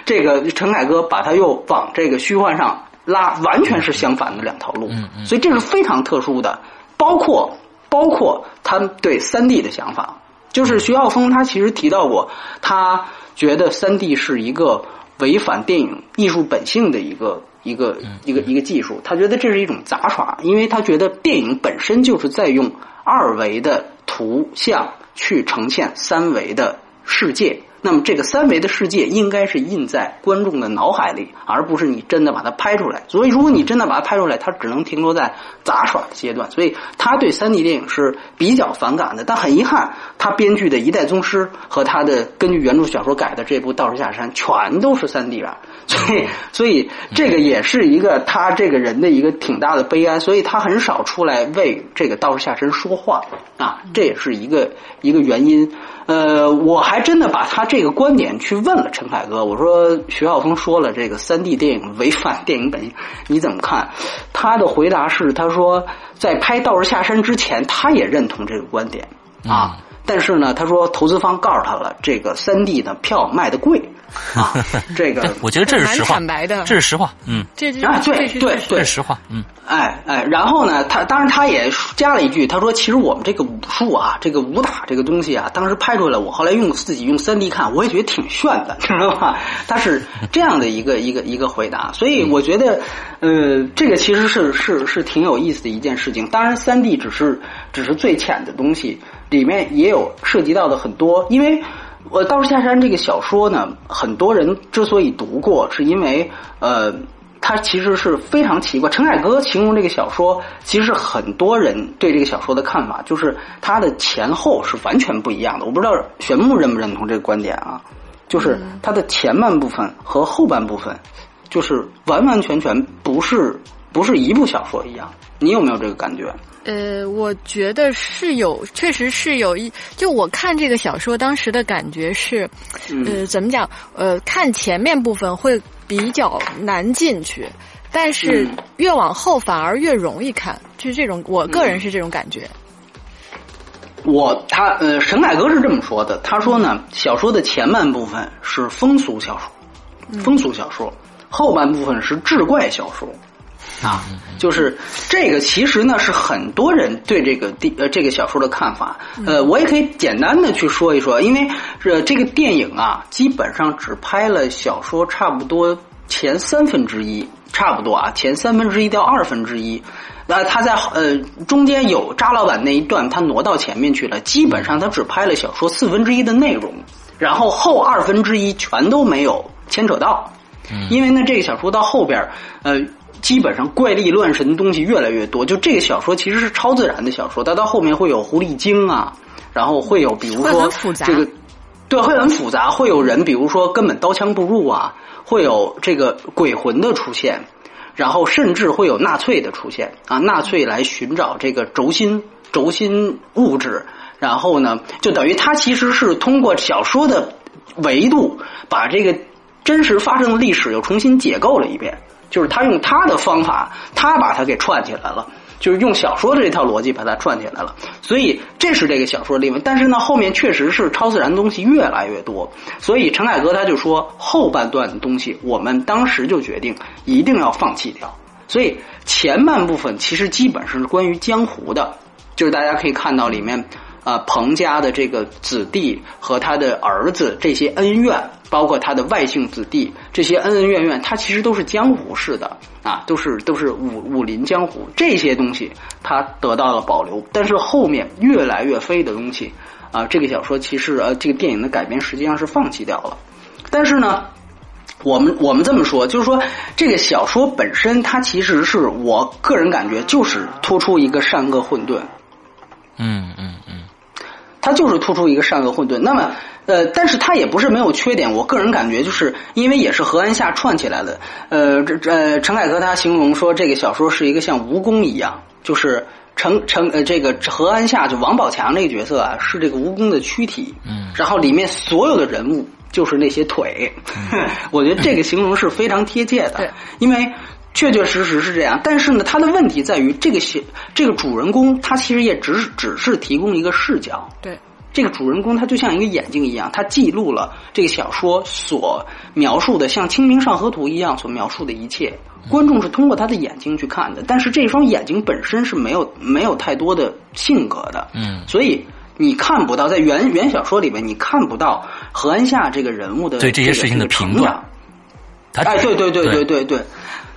这个陈凯歌把他又往这个虚幻上拉，完全是相反的两条路。所以这是非常特殊的，包括包括他对三 D 的想法，就是徐浩峰他其实提到过，他觉得三 D 是一个违反电影艺术本性的一个。一个一个一个技术，他觉得这是一种杂耍，因为他觉得电影本身就是在用二维的图像去呈现三维的世界。那么这个三维的世界应该是印在观众的脑海里，而不是你真的把它拍出来。所以，如果你真的把它拍出来，它只能停留在杂耍的阶段。所以，他对三 D 电影是比较反感的。但很遗憾，他编剧的一代宗师和他的根据原著小说改的这部《道士下山》全都是三 D 版。所以，所以这个也是一个他这个人的一个挺大的悲哀。所以他很少出来为这个《道士下山》说话啊，这也是一个一个原因。呃，我还真的把他这个观点去问了陈凯歌，我说徐浩峰说了这个三 D 电影违反电影本性，你怎么看？他的回答是，他说在拍《道士下山》之前，他也认同这个观点啊，但是呢，他说投资方告诉他了，这个三 D 的票卖的贵。啊，[laughs] 这个我觉得这是实话，坦白的，这是实话，嗯，这啊，对对对，是实话，嗯，哎哎，然后呢，他当然他也加了一句，他说，其实我们这个武术啊，这个武打这个东西啊，当时拍出来，我后来用自己用三 D 看，我也觉得挺炫的，知道吧？他是这样的一个一个一个回答，所以我觉得，呃，这个其实是是是挺有意思的一件事情。当然，三 D 只是只是最浅的东西，里面也有涉及到的很多，因为。我《道士下山》这个小说呢，很多人之所以读过，是因为呃，它其实是非常奇怪。陈凯歌形容这个小说，其实很多人对这个小说的看法，就是它的前后是完全不一样的。我不知道玄牧认不认同这个观点啊？就是它的前半部分和后半部分，就是完完全全不是不是一部小说一样。你有没有这个感觉？呃，我觉得是有，确实是有一。就我看这个小说当时的感觉是，呃，怎么讲？呃，看前面部分会比较难进去，但是越往后反而越容易看，就是这种。我个人是这种感觉。我他呃，沈凯歌是这么说的，他说呢，小说的前半部分是风俗小说，风俗小说，后半部分是志怪小说。啊，就是这个，其实呢是很多人对这个电呃这个小说的看法。呃，我也可以简单的去说一说，因为这这个电影啊，基本上只拍了小说差不多前三分之一，差不多啊，前三分之一到二分之一。那他在呃中间有扎老板那一段，他挪到前面去了，基本上他只拍了小说四分之一的内容，然后后二分之一全都没有牵扯到。因为呢，这个小说到后边呃。基本上怪力乱神的东西越来越多，就这个小说其实是超自然的小说，它到后面会有狐狸精啊，然后会有比如说这个，对，会很复杂，会有人比如说根本刀枪不入啊，会有这个鬼魂的出现，然后甚至会有纳粹的出现啊，纳粹来寻找这个轴心轴心物质，然后呢，就等于他其实是通过小说的维度把这个真实发生的历史又重新解构了一遍，就是他用他的方法，他把它给串起来了。就是用小说的这套逻辑把它串起来了，所以这是这个小说的问但是呢，后面确实是超自然的东西越来越多，所以陈凯歌他就说后半段的东西，我们当时就决定一定要放弃掉。所以前半部分其实基本上是关于江湖的，就是大家可以看到里面。啊，彭家的这个子弟和他的儿子这些恩怨，包括他的外姓子弟这些恩恩怨怨，他其实都是江湖式的啊，都是都是武武林江湖这些东西，他得到了保留。但是后面越来越飞的东西啊，这个小说其实呃，这个电影的改编实际上是放弃掉了。但是呢，我们我们这么说，就是说这个小说本身，它其实是我个人感觉就是突出一个善恶混沌。嗯嗯。它就是突出一个善恶混沌，那么，呃，但是它也不是没有缺点。我个人感觉，就是因为也是何安夏串起来的。呃，这呃陈凯歌他形容说，这个小说是一个像蜈蚣一样，就是陈陈呃这个何安夏就王宝强这个角色啊，是这个蜈蚣的躯体，嗯，然后里面所有的人物就是那些腿，[laughs] 我觉得这个形容是非常贴切的，因为。确确实实是这样，但是呢，他的问题在于这个写这个主人公，他其实也只是只是提供一个视角。对，这个主人公他就像一个眼睛一样，他记录了这个小说所描述的，像《清明上河图》一样所描述的一切。观众是通过他的眼睛去看的，但是这双眼睛本身是没有没有太多的性格的。嗯，所以你看不到在原原小说里面，你看不到何安夏这个人物的对这些事情的评价。哎，对对对对对对。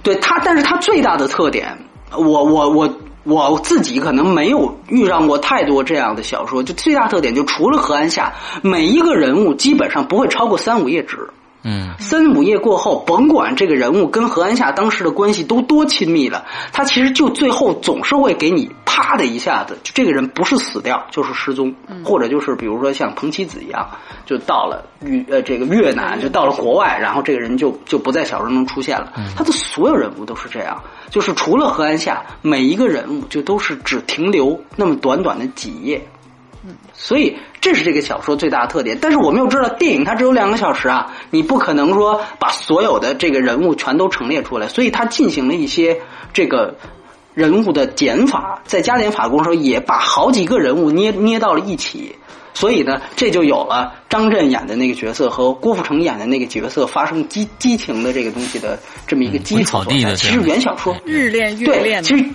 对他，但是他最大的特点，我我我我自己可能没有遇上过太多这样的小说。就最大特点，就除了何安下，每一个人物基本上不会超过三五页纸。嗯，三五页过后，甭管这个人物跟何安夏当时的关系都多亲密了，他其实就最后总是会给你啪的一下子，就这个人不是死掉就是失踪，或者就是比如说像彭七子一样，就到了越呃这个越南，就到了国外，然后这个人就就不在小说中出现了。他的所有人物都是这样，就是除了何安夏，每一个人物就都是只停留那么短短的几页。嗯，所以这是这个小说最大的特点。但是我们又知道，电影它只有两个小时啊，你不可能说把所有的这个人物全都陈列出来。所以他进行了一些这个人物的减法，在加减法工的时候，也把好几个人物捏捏到了一起。所以呢，这就有了张震演的那个角色和郭富城演的那个角色发生激激情的这个东西的这么一个基础。其实原小说日恋月恋，其实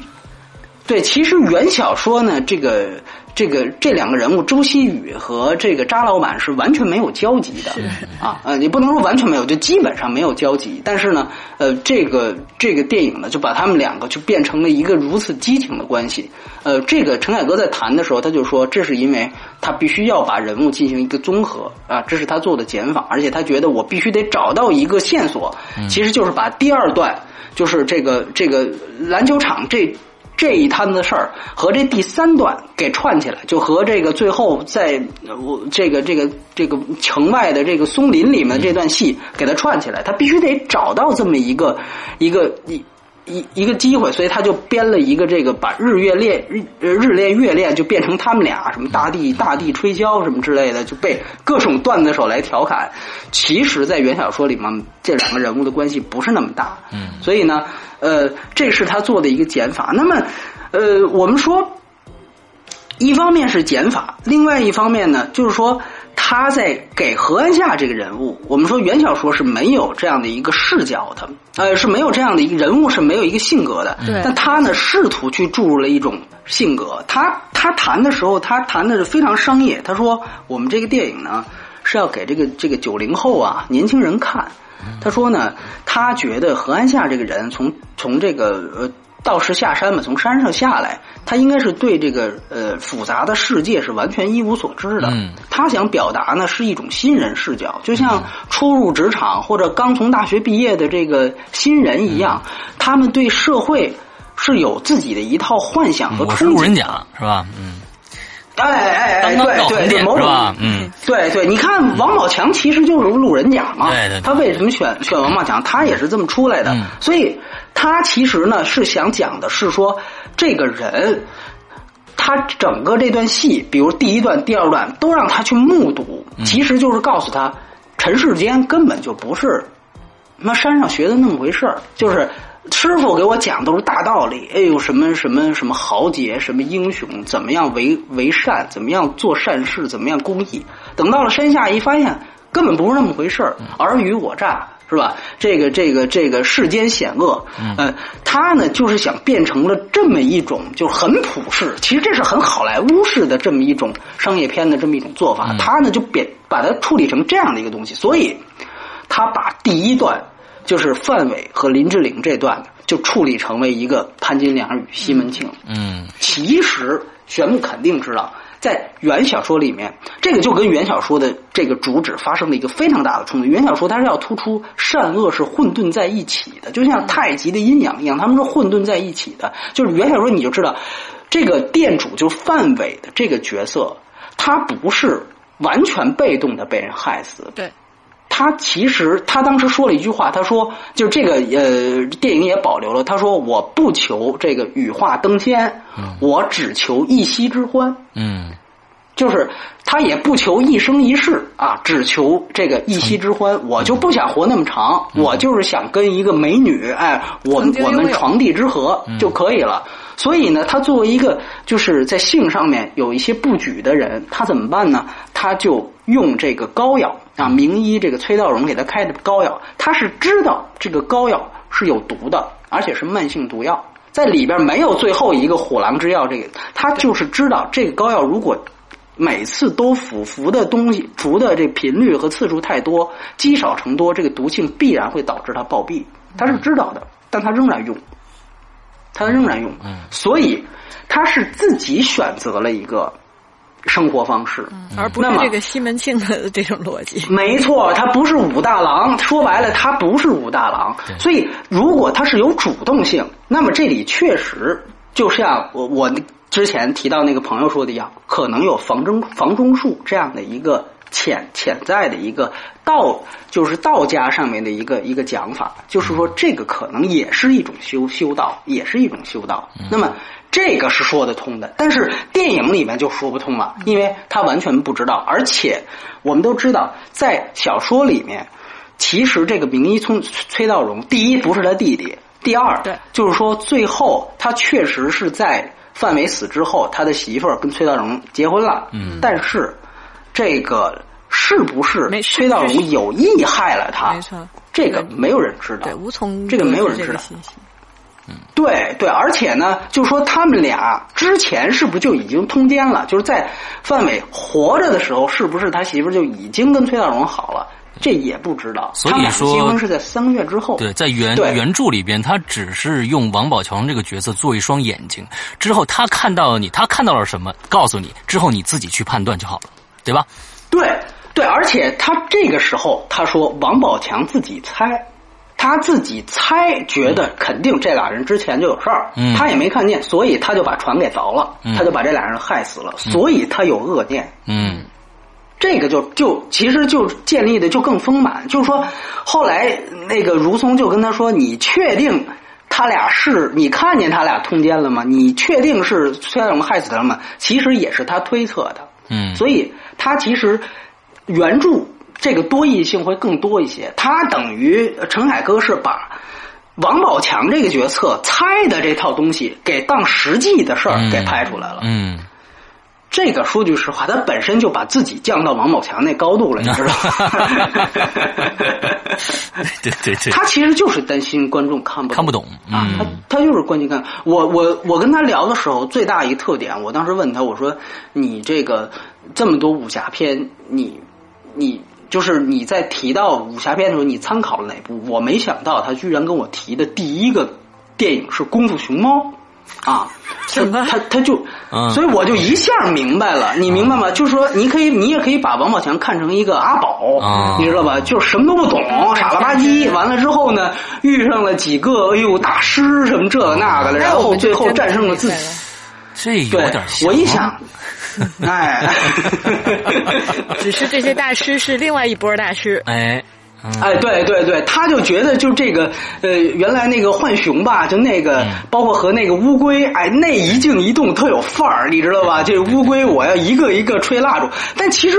对，其实原小说呢，这个。这个这两个人物周希宇和这个扎老板是完全没有交集的啊，呃，你不能说完全没有，就基本上没有交集。但是呢，呃，这个这个电影呢，就把他们两个就变成了一个如此激情的关系。呃，这个陈凯歌在谈的时候，他就说，这是因为他必须要把人物进行一个综合啊，这是他做的减法，而且他觉得我必须得找到一个线索，其实就是把第二段，就是这个这个篮球场这。这一摊子事儿和这第三段给串起来，就和这个最后在我这个这个这个城外的这个松林里面这段戏给它串起来，他必须得找到这么一个一个一一一个机会，所以他就编了一个这个把日月恋日日恋月恋就变成他们俩什么大地大地吹箫什么之类的，就被各种段子手来调侃。其实，在原小说里面，这两个人物的关系不是那么大，嗯，所以呢。呃，这是他做的一个减法。那么，呃，我们说，一方面是减法，另外一方面呢，就是说他在给何安夏这个人物，我们说原小说是没有这样的一个视角的，呃，是没有这样的一个人物是没有一个性格的。对。但他呢，试图去注入了一种性格。他他谈的时候，他谈的是非常商业。他说，我们这个电影呢，是要给这个这个九零后啊年轻人看。他说呢，他觉得何安夏这个人从从这个呃道士下山嘛，从山上下来，他应该是对这个呃复杂的世界是完全一无所知的。嗯，他想表达呢是一种新人视角，就像初入职场或者刚从大学毕业的这个新人一样，他们对社会是有自己的一套幻想和憧憬。路人甲是吧？嗯。哎哎哎！哎，对对对，某种嗯，对对，你看王宝强其实就是路人甲嘛，对对，他为什么选选王宝强？他也是这么出来的，所以他其实呢是想讲的是说这个人。他整个这段戏，比如第一段、第二段，都让他去目睹，其实就是告诉他，尘世间根本就不是那山上学的那么回事儿。就是师傅给我讲都是大道理，哎呦，什么什么什么豪杰，什么英雄，怎么样为为善，怎么样做善事，怎么样公益。等到了山下一发现，根本不是那么回事儿，尔虞我诈。是吧？这个这个这个世间险恶，呃，他呢就是想变成了这么一种，就很普世。其实这是很好莱坞式的这么一种商业片的这么一种做法。他呢就变把它处理成这样的一个东西，所以他把第一段就是范伟和林志玲这段就处理成为一个潘金莲与西门庆。嗯，其实玄牧肯定知道。在原小说里面，这个就跟原小说的这个主旨发生了一个非常大的冲突。原小说它是要突出善恶是混沌在一起的，就像太极的阴阳一样，他们是混沌在一起的。就是原小说你就知道，这个店主就范伟的这个角色，他不是完全被动的被人害死。对。他其实，他当时说了一句话，他说：“就这个呃，电影也保留了。他说，我不求这个羽化登天，我只求一夕之欢。嗯，就是他也不求一生一世啊，只求这个一夕之欢。我就不想活那么长，我就是想跟一个美女，哎，我我们床地之和就可以了。所以呢，他作为一个就是在性上面有一些不举的人，他怎么办呢？他就用这个膏药。”啊，名医这个崔道荣给他开的膏药，他是知道这个膏药是有毒的，而且是慢性毒药，在里边没有最后一个虎狼之药，这个他就是知道这个膏药如果每次都服服的东西服的这频率和次数太多，积少成多，这个毒性必然会导致他暴毙，他是知道的，但他仍然用，他仍然用，所以他是自己选择了一个。生活方式，而不是这个西门庆的 [laughs] 这种逻辑。没错，他不是武大郎。说白了，他不是武大郎。所以，如果他是有主动性，那么这里确实就像我我之前提到那个朋友说的一样，可能有房中房中术这样的一个潜潜在的一个道，就是道家上面的一个一个讲法，就是说这个可能也是一种修修道，也是一种修道。那么。这个是说得通的，但是电影里面就说不通了，因为他完全不知道。而且我们都知道，在小说里面，其实这个名医崔崔道荣，第一不是他弟弟，第二，就是说最后他确实是在范伟死之后，他的媳妇儿跟崔道荣结婚了。嗯，但是这个是不是崔道荣有意害了他？没错，这个没有人知道，对，无从这个没有人知道信息。对对，而且呢，就说他们俩之前是不是就已经通奸了？就是在范伟活着的时候，是不是他媳妇就已经跟崔大荣好了？这也不知道。所以说，结婚是在三个月之后。对，在原原著里边，他只是用王宝强这个角色做一双眼睛，之后他看到你，他看到了什么，告诉你，之后你自己去判断就好了，对吧？对对，而且他这个时候他说王宝强自己猜。他自己猜，觉得肯定这俩人之前就有事儿，他也没看见，所以他就把船给凿了，他就把这俩人害死了，所以他有恶念。嗯，这个就就其实就建立的就更丰满，就是说后来那个如松就跟他说：“你确定他俩是？你看见他俩通奸了吗？你确定是崔大荣害死他了吗？”其实也是他推测的。嗯，所以他其实原著。这个多义性会更多一些，他等于陈凯歌是把王宝强这个角色猜的这套东西给当实际的事儿给拍出来了。嗯，这个说句实话，他本身就把自己降到王宝强那高度了，你知道吗？对 [laughs] 对对，[laughs] 他其实就是担心观众看不看不懂啊，他他就是关心看。我我我跟他聊的时候，最大一个特点，我当时问他，我说你这个这么多武侠片，你你。就是你在提到武侠片的时候，你参考了哪部？我没想到他居然跟我提的第一个电影是《功夫熊猫》啊！什么？他他就，所以我就一下明白了，你明白吗？就是说，你可以，你也可以把王宝强看成一个阿宝，你知道吧？就什么都不懂，傻了吧唧。完了之后呢，遇上了几个哎呦大师什么这个那个的，然后最后战胜了自己。这有点，我一想。[laughs] 哎，[laughs] 只是这些大师是另外一波大师。哎。哎，对对对，他就觉得就这个呃，原来那个浣熊吧，就那个，包括和那个乌龟，哎，那一静一动特有范儿，你知道吧？这乌龟我要一个一个吹蜡烛，但其实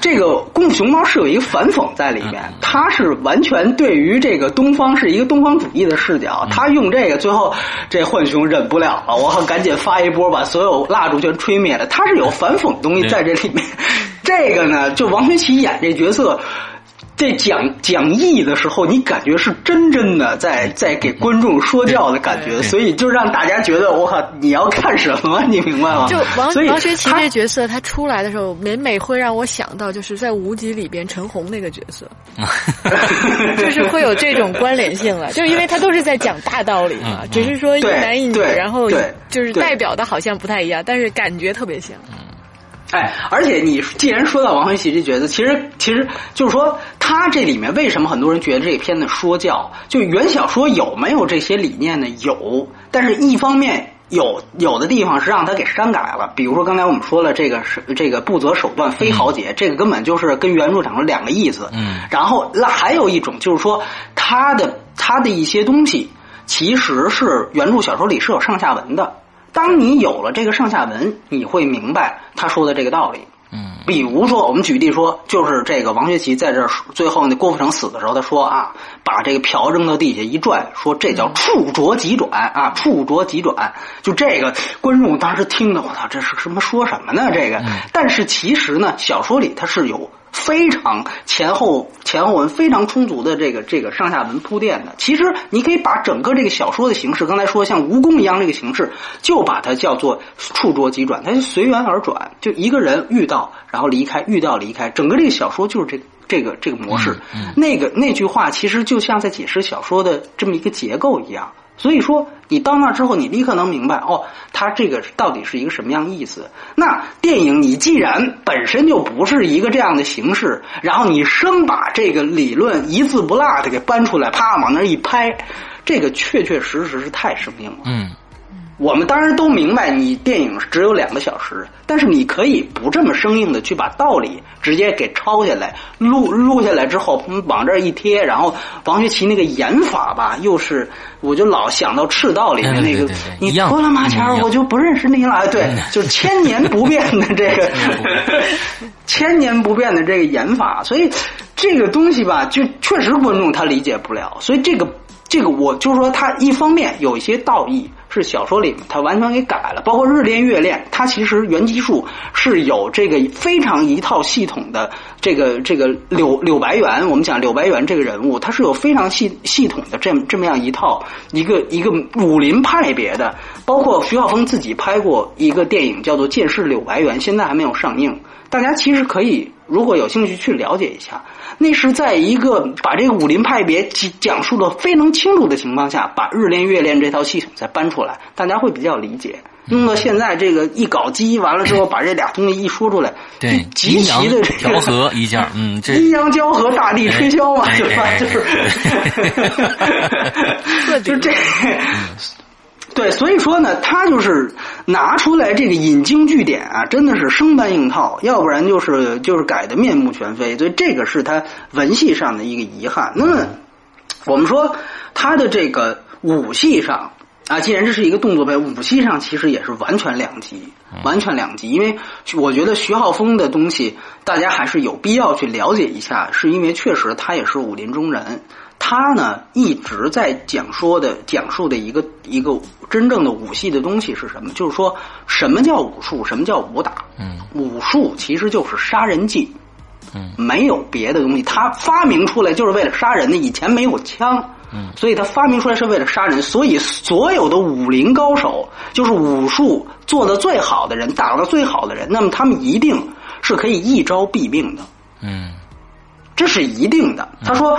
这个功夫熊猫是有一个反讽在里面，它是完全对于这个东方是一个东方主义的视角，他用这个最后这浣熊忍不了了，我赶紧发一波把所有蜡烛全吹灭了，他是有反讽东西在这里面。这个呢，就王学圻演这角色。这讲讲义的时候，你感觉是真真的在在给观众说教的感觉，所以就让大家觉得我靠，你要看什么？你明白吗？就王王学圻这角色，他出来的时候，每每会让我想到，就是在无极里边陈红那个角色，[laughs] 就是会有这种关联性了，[laughs] 就是因为他都是在讲大道理嘛，只是说一男一女，然后就是代表的好像不太一样，但是感觉特别像。哎，而且你既然说到王学圻这角色，其实其实就是说，他这里面为什么很多人觉得这片子说教？就原小说有没有这些理念呢？有，但是一方面有有的地方是让他给删改了，比如说刚才我们说了，这个是这个不择手段非豪杰，这个根本就是跟原著讲的两个意思。嗯，然后那还有一种就是说，他的他的一些东西其实是原著小说里是有上下文的。当你有了这个上下文，你会明白他说的这个道理。嗯，比如说，我们举例说，就是这个王学圻在这最后那郭富城死的时候，他说啊，把这个瓢扔到地下一转，说这叫触浊即转啊，触浊即转。就这个观众当时听的，我操，这是什么说什么呢？这个，但是其实呢，小说里它是有。非常前后前后文非常充足的这个这个上下文铺垫的，其实你可以把整个这个小说的形式，刚才说像蜈蚣一样这个形式，就把它叫做触捉急转，它就随缘而转，就一个人遇到然后离开，遇到离开，整个这个小说就是这这个这个模式。那个那句话其实就像在解释小说的这么一个结构一样。所以说，你到那之后，你立刻能明白哦，它这个到底是一个什么样意思。那电影你既然本身就不是一个这样的形式，然后你生把这个理论一字不落的给搬出来，啪往那一拍，这个确确实实是太生硬了。嗯。我们当然都明白，你电影只有两个小时，但是你可以不这么生硬的去把道理直接给抄下来，录录下来之后往这一贴，然后王学圻那个演法吧，又是我就老想到赤道里面那个，你脱了马甲我就不认识你了，对，就是千年不变的这个，千年不变的这个演法，所以这个东西吧，就确实观众他理解不了，所以这个这个我就是说，他一方面有一些道义。是小说里，他完全给改了，包括日练月练，它其实原基数是有这个非常一套系统的。这个这个柳柳白猿，我们讲柳白猿这个人物，他是有非常系系统的这么这么样一套一个一个武林派别的，包括徐浩峰自己拍过一个电影叫做《剑士柳白猿》，现在还没有上映，大家其实可以如果有兴趣去了解一下。那是在一个把这个武林派别讲讲述的非常清楚的情况下，把日练月练这套系统再搬出来，大家会比较理解。弄到现在这个一搞基完了之后，把这俩东西一说出来，对，极其的调和一下，[laughs] 嗯，阴阳交合，大地吹箫嘛？就是，[laughs] 就这。[laughs] 对，所以说呢，他就是拿出来这个引经据典啊，真的是生搬硬套，要不然就是就是改的面目全非，所以这个是他文戏上的一个遗憾。那么我们说他的这个武戏上啊，既然这是一个动作片，武戏上其实也是完全两极，完全两极。因为我觉得徐浩峰的东西，大家还是有必要去了解一下，是因为确实他也是武林中人。他呢一直在讲说的讲述的一个一个真正的武戏的东西是什么？就是说什么叫武术，什么叫武打？嗯，武术其实就是杀人技，嗯，没有别的东西。他发明出来就是为了杀人的。以前没有枪，嗯，所以他发明出来是为了杀人。所以所有的武林高手，就是武术做的最好的人，打的最好的人，那么他们一定是可以一招毙命的。嗯，这是一定的。他说。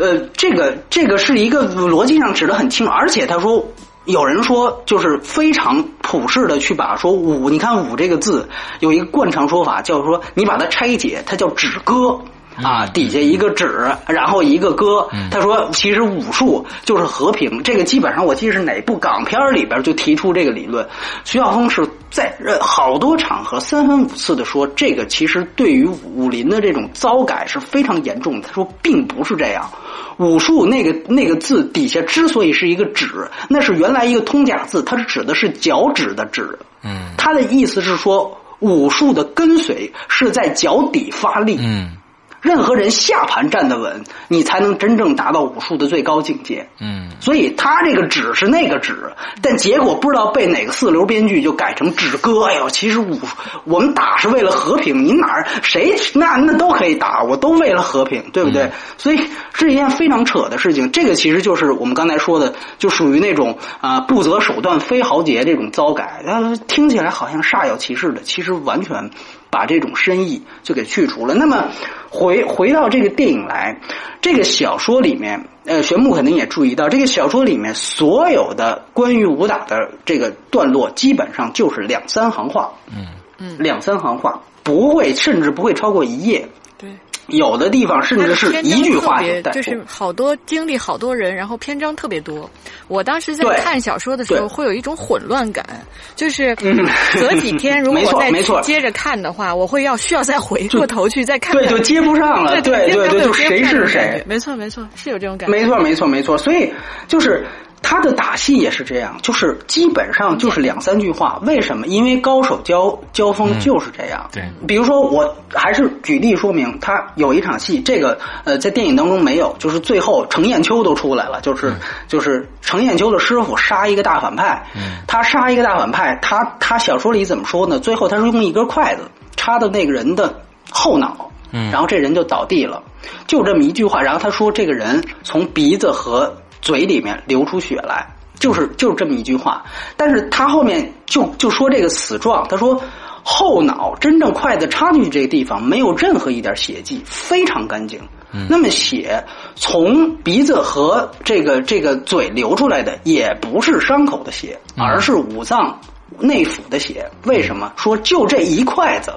呃，这个这个是一个逻辑上指的很清楚，而且他说有人说就是非常普世的去把说五，你看五这个字有一个惯常说法叫说你把它拆解，它叫止戈，啊，底下一个指，然后一个歌。他说，其实武术就是和平。这个基本上我记得是哪部港片里边就提出这个理论。徐晓峰是在好多场合三番五次的说，这个其实对于武林的这种糟改是非常严重的。他说，并不是这样。武术那个那个字底下之所以是一个指，那是原来一个通假字，它是指的是脚趾的趾。嗯，他的意思是说，武术的跟随是在脚底发力。嗯。任何人下盘站得稳，你才能真正达到武术的最高境界。嗯，所以他这个指是那个指，但结果不知道被哪个四流编剧就改成指歌。哎呦，其实武我们打是为了和平，你哪儿谁那那都可以打，我都为了和平，对不对？所以是一件非常扯的事情。这个其实就是我们刚才说的，就属于那种啊不择手段非豪杰这种糟改。听起来好像煞有其事的，其实完全。把这种深意就给去除了。那么回回到这个电影来，这个小说里面，呃，玄牧肯定也注意到，这个小说里面所有的关于武打的这个段落，基本上就是两三行话，嗯嗯，两三行话，不会，甚至不会超过一页。对。有的地方甚至是一句话就是好多经历好多人，然后篇章特别多。我当时在看小说的时候，会有一种混乱感，就是 [laughs] 隔几天如果再接着看的话，我会要需要再回过头去再看。[laughs] 对，就接不上了。对对对，就谁是谁？没错没错，是有这种感觉。没错没错没错，所以就是。他的打戏也是这样，就是基本上就是两三句话。为什么？因为高手交交锋就是这样。对，比如说，我还是举例说明，他有一场戏，这个呃，在电影当中没有，就是最后程砚秋都出来了，就是就是程砚秋的师傅杀一个大反派，他杀一个大反派，他他小说里怎么说呢？最后他是用一根筷子插到那个人的后脑，然后这人就倒地了，就这么一句话。然后他说，这个人从鼻子和嘴里面流出血来，就是就是这么一句话。但是他后面就就说这个死状，他说后脑真正筷子插进去这个地方没有任何一点血迹，非常干净。那么血从鼻子和这个这个嘴流出来的也不是伤口的血，而是五脏内腑的血。为什么说就这一筷子？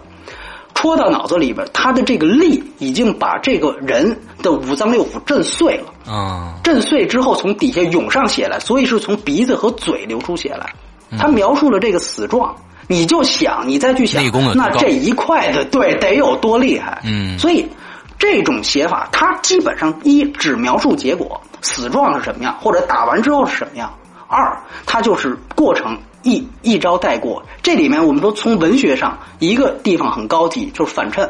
戳到脑子里边，他的这个力已经把这个人的五脏六腑震碎了。啊，震碎之后从底下涌上血来，所以是从鼻子和嘴流出血来。他描述了这个死状，你就想，你再去想，那这一块的对得有多厉害？嗯，所以这种写法，它基本上一只描述结果，死状是什么样，或者打完之后是什么样；二，它就是过程。一一招带过，这里面我们说从文学上一个地方很高级，就是反衬，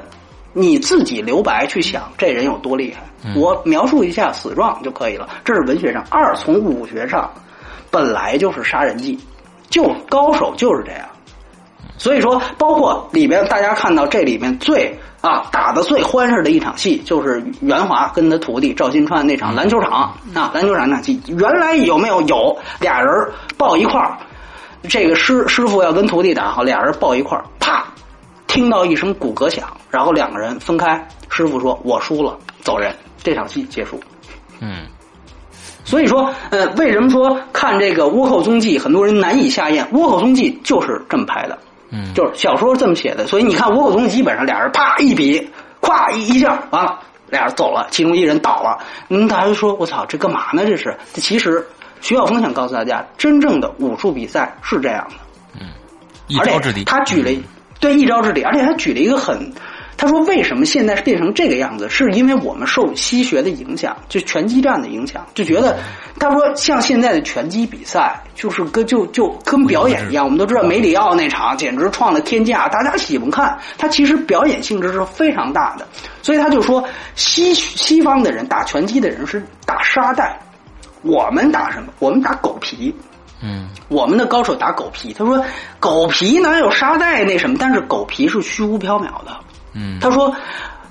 你自己留白去想这人有多厉害，我描述一下死状就可以了，这是文学上。二从武学上，本来就是杀人技，就高手就是这样，所以说包括里边大家看到这里面最啊打的最欢实的一场戏，就是袁华跟他徒弟赵新川那场篮球场啊篮球场那场戏，原来有没有？有俩人抱一块儿。这个师师傅要跟徒弟打，好，俩人抱一块儿，啪，听到一声骨骼响，然后两个人分开。师傅说：“我输了，走人。”这场戏结束。嗯，所以说，呃，为什么说看这个《倭寇踪迹》，很多人难以下咽？《倭寇踪迹》就是这么拍的，嗯，就是小说这么写的。所以你看，《倭寇踪迹》基本上俩人啪一比，咵一一下完了，俩人走了，其中一人倒了。嗯，大家就说：“我操，这干嘛呢？这是？”其实。徐晓峰想告诉大家，真正的武术比赛是这样的。嗯，一招制敌。他举了对一招制敌，而且他举了一个很，他说为什么现在变成这个样子，是因为我们受西学的影响，就拳击战的影响，就觉得他说像现在的拳击比赛，就是跟就就跟表演一样。我们都知道梅里奥那场简直创了天价，大家喜欢看。他其实表演性质是非常大的，所以他就说西西方的人打拳击的人是打沙袋。我们打什么？我们打狗皮。嗯，我们的高手打狗皮。他说，狗皮哪有沙袋那什么？但是狗皮是虚无缥缈的。嗯，他说，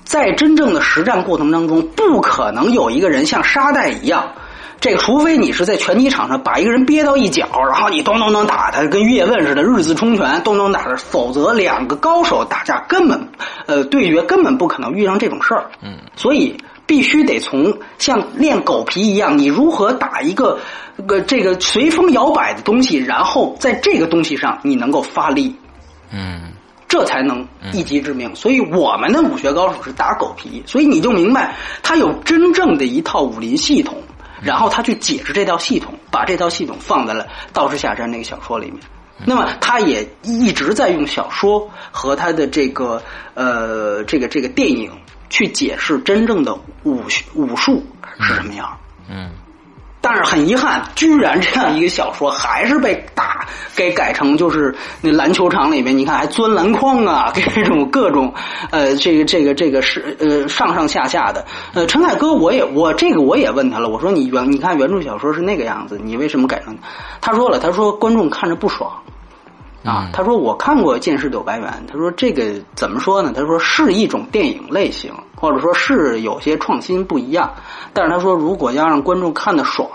在真正的实战过程当中，不可能有一个人像沙袋一样。这个，除非你是在拳击场上把一个人憋到一角，然后你咚咚咚打他，跟叶问似的日字冲拳，咚咚打他。否则，两个高手打架根本，呃，对决根本不可能遇上这种事儿。嗯，所以。必须得从像练狗皮一样，你如何打一个个这个随风摇摆的东西，然后在这个东西上你能够发力。嗯，这才能一击致命。所以我们的武学高手是打狗皮，所以你就明白他有真正的一套武林系统，然后他去解释这套系统，把这套系统放在了《道士下山》那个小说里面。那么他也一直在用小说和他的这个呃这个这个电影去解释真正的武武术是什么样。嗯。但是很遗憾，居然这样一个小说还是被打给改成就是那篮球场里面，你看还钻篮筐啊，这种各种呃这个这个这个是呃上上下下的。呃，陈凯歌，我也我这个我也问他了，我说你原你看原著小说是那个样子，你为什么改成？他说了，他说观众看着不爽。啊，他说我看过《剑士柳白猿》，他说这个怎么说呢？他说是一种电影类型，或者说是有些创新不一样。但是他说，如果要让观众看的爽，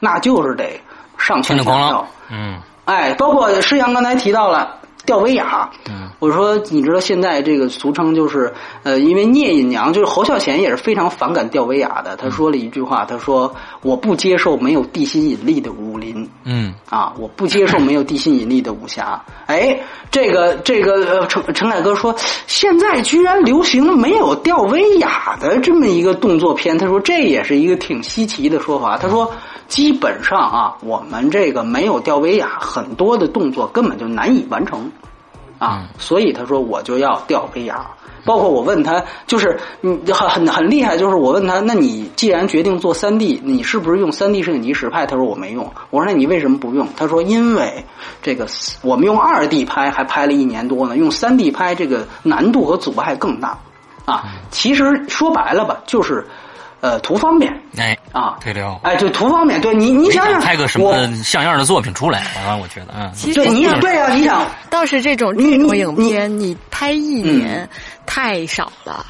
那就是得上千下跳。嗯，哎，包括施阳刚才提到了。吊威亚，我说你知道现在这个俗称就是呃，因为聂隐娘就是侯孝贤也是非常反感吊威亚的。他说了一句话，他说我不接受没有地心引力的武林，嗯啊，我不接受没有地心引力的武侠。哎，这个这个陈陈凯歌说现在居然流行没有吊威亚的这么一个动作片，他说这也是一个挺稀奇的说法。他说。基本上啊，我们这个没有吊威亚，很多的动作根本就难以完成，啊，所以他说我就要吊威亚。包括我问他，就是你很很很厉害，就是我问他，那你既然决定做三 D，你是不是用三 D 摄影机实拍？他说我没用。我说那你为什么不用？他说因为这个我们用二 D 拍还拍了一年多呢，用三 D 拍这个难度和阻碍更大，啊，其实说白了吧，就是。呃，图方便，哎啊，对了，哎，就图方便，对你，你想想拍个什么像样的作品出来啊？我觉得，嗯，其实你对啊，你想，倒是这种这种影片，你拍一年太少了。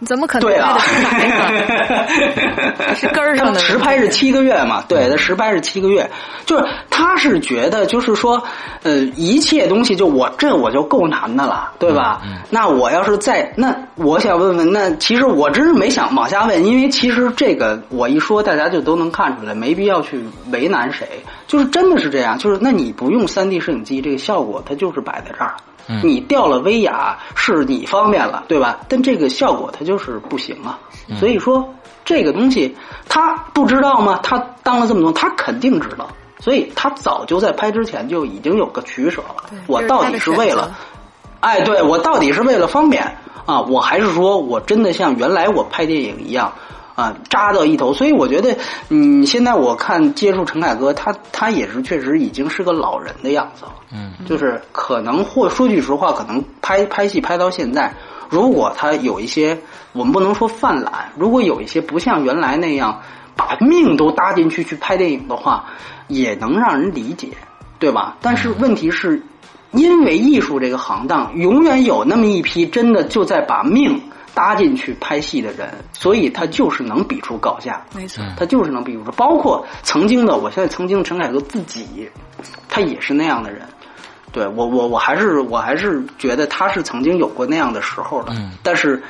你怎么可能拍的出来呢？[laughs] 是根儿上的。实拍是七个月嘛？对，他实拍是七个月，就是他是觉得，就是说，呃，一切东西就我这我就够难的了，对吧？那我要是再那，我想问问，那其实我真是没想往下问，因为其实这个我一说，大家就都能看出来，没必要去为难谁，就是真的是这样，就是那你不用三 D 摄影机，这个效果它就是摆在这儿。你掉了威亚是你方便了，对吧？但这个效果它就是不行啊。所以说这个东西他不知道吗？他当了这么多，他肯定知道。所以他早就在拍之前就已经有个取舍了。我到底是为了，哎，对我到底是为了方便啊？我还是说我真的像原来我拍电影一样？啊，扎到一头，所以我觉得，嗯，现在我看接触陈凯歌，他他也是确实已经是个老人的样子了，嗯，就是可能或说句实话，可能拍拍戏拍到现在，如果他有一些，我们不能说犯懒，如果有一些不像原来那样把命都搭进去去拍电影的话，也能让人理解，对吧？但是问题是，因为艺术这个行当，永远有那么一批真的就在把命。搭进去拍戏的人，所以他就是能比出高下。没错，他就是能比出。包括曾经的，我现在曾经陈凯歌自己，他也是那样的人。对我，我我还是我还是觉得他是曾经有过那样的时候的。嗯，但是，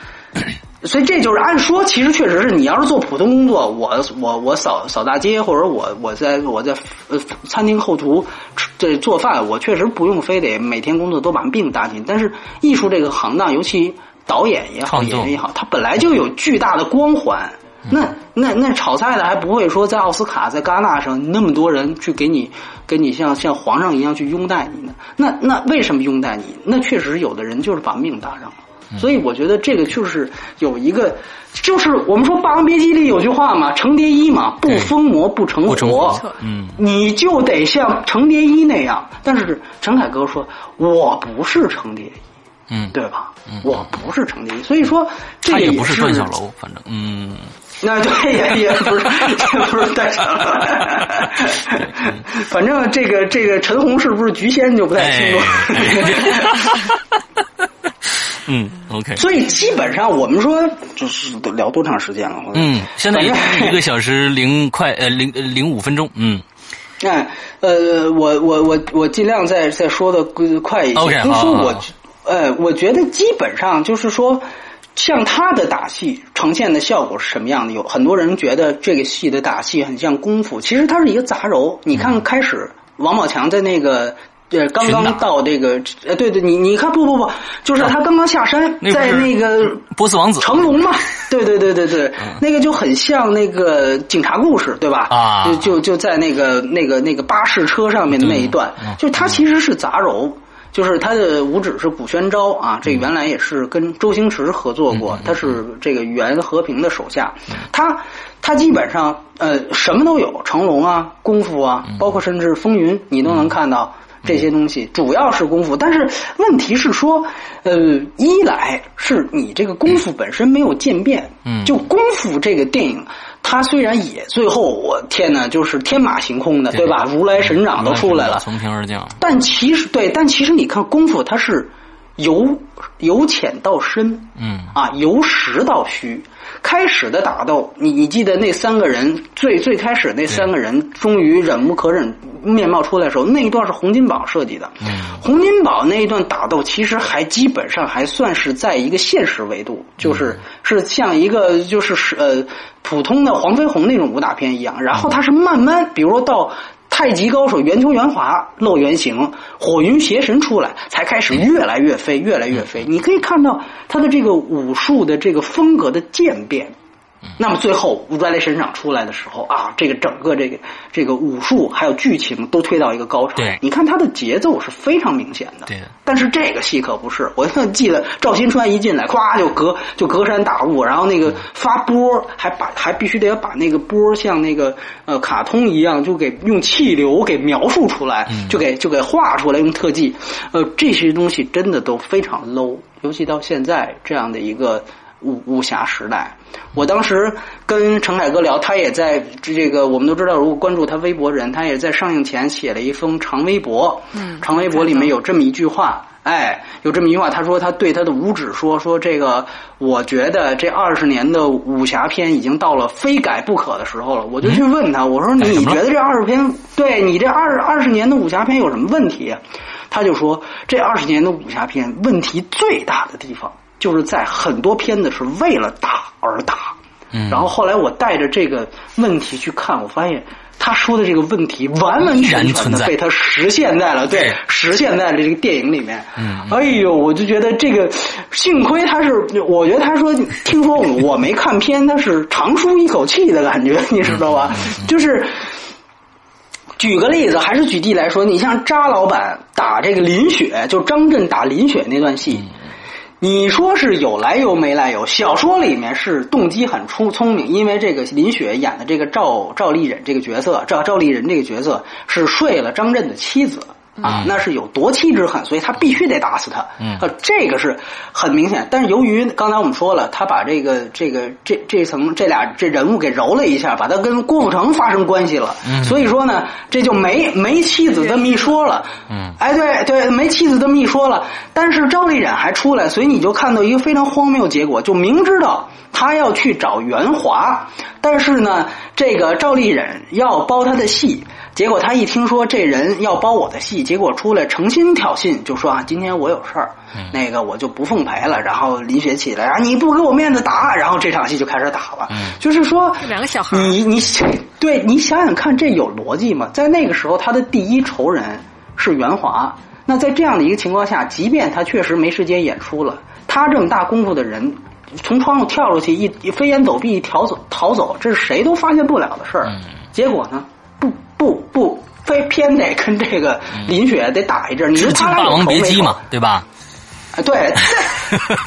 所以这就是按说，其实确实是你要是做普通工作，我我我扫扫大街，或者我我在我在呃餐厅后厨这做饭，我确实不用非得每天工作都把病搭进。但是艺术这个行当，尤其。导演也好，演员也好，他本来就有巨大的光环。那那那炒菜的还不会说在奥斯卡在戛纳上那么多人去给你给你像像皇上一样去拥戴你呢？那那为什么拥戴你？那确实有的人就是把命搭上了。所以我觉得这个就是有一个，就是我们说《霸王别姬》里有句话嘛，“程蝶衣嘛，不疯魔不成活。”嗯，你就得像程蝶衣那样。但是陈凯歌说：“我不是程蝶衣。”嗯，对吧？嗯我不是程蝶衣，所以说这也不是段小楼，反正嗯，那对也也不是也不是段小楼，[laughs] 反正这个这个陈红是不是菊仙就不太清楚。[laughs] [laughs] 嗯，OK。所以基本上我们说就是聊多长时间了？嗯，现在一个小时零快呃零零五分钟。嗯，哎呃，我我我我尽量再再说的快一些。OK，就是说我。呃，我觉得基本上就是说，像他的打戏呈现的效果是什么样的？有很多人觉得这个戏的打戏很像功夫，其实它是一个杂糅。你看开始王宝强在那个对，刚刚到这个，呃，对对，你你看，不不不，就是他刚刚下山，在那个波斯王子。成龙嘛，[laughs] 对对对对对，那个就很像那个警察故事，对吧？啊，就就就在那个那个那个巴士车上面的那一段，就他其实是杂糅，就是他的五指是古宣昭啊，这原来也是跟周星驰合作过，他是这个袁和平的手下，他他基本上呃什么都有，成龙啊，功夫啊，包括甚至风云，你都能看到。这些东西主要是功夫，但是问题是说，呃，一来是你这个功夫本身没有渐变，嗯，就功夫这个电影，它虽然也最后我天呐，就是天马行空的，对吧？如来神掌都出来了，从天而降。但其实对，但其实你看功夫，它是由由浅到深，嗯，啊，由实到虚。开始的打斗，你你记得那三个人最最开始那三个人终于忍无可忍，面貌出来的时候，那一段是洪金宝设计的。洪金宝那一段打斗其实还基本上还算是在一个现实维度，就是是像一个就是呃普通的黄飞鸿那种武打片一样。然后他是慢慢，比如说到太极高手圆球圆滑露原形，火云邪神出来，才开始越来越飞，越来越飞。你可以看到他的这个武术的这个风格的渐变。那么最后如来神掌出来的时候啊，这个整个这个这个武术还有剧情都推到一个高潮。对，你看它的节奏是非常明显的。对，但是这个戏可不是，我记得赵新川一进来，咵就隔就隔山打雾，然后那个发波还把还必须得要把那个波像那个呃卡通一样，就给用气流给描述出来，就给就给画出来用特技。呃，这些东西真的都非常 low，尤其到现在这样的一个。武武侠时代，我当时跟陈凯歌聊，他也在这个我们都知道，如果关注他微博人，他也在上映前写了一封长微博。嗯，长微博里面有这么一句话，哎，有这么一句话，他说他对他的五指说说这个，我觉得这二十年的武侠片已经到了非改不可的时候了。我就去问他，我说你觉得这二十篇，对你这二二十年的武侠片有什么问题？他就说这二十年的武侠片问题最大的地方。就是在很多片子是为了打而打，嗯，然后后来我带着这个问题去看，我发现他说的这个问题完完全全的被他实现在了，对，实现在了这个电影里面。嗯，哎呦，我就觉得这个幸亏他是，我觉得他说听说我没看片，他是长舒一口气的感觉，你知道吧？就是举个例子，还是举例来说，你像扎老板打这个林雪，就张震打林雪那段戏。你说是有来由没来由？小说里面是动机很出聪明，因为这个林雪演的这个赵赵丽忍这个角色，赵赵丽人这个角色是睡了张震的妻子。啊，那是有夺妻之恨，所以他必须得打死他。嗯，这个是很明显。但是由于刚才我们说了，他把这个这个这这层这俩这人物给揉了一下，把他跟郭富城发生关系了。嗯，所以说呢，这就没没妻子这么一说了。嗯，哎，对对，没妻子这么一说了。但是赵丽忍还出来，所以你就看到一个非常荒谬结果，就明知道他要去找袁华，但是呢，这个赵丽忍要包他的戏。结果他一听说这人要包我的戏，结果出来诚心挑衅，就说啊，今天我有事儿，那个我就不奉陪了。然后林雪起来啊，你不给我面子打，然后这场戏就开始打了。就是说，两个小孩，你你对你想想看，这有逻辑吗？在那个时候，他的第一仇人是袁华。那在这样的一个情况下，即便他确实没时间演出了，他这么大功夫的人，从窗户跳出去一飞檐走壁一逃走逃走，这是谁都发现不了的事儿。结果呢？不不，非偏得跟这个林雪得打一阵，你说他俩王别姬嘛，对吧？对，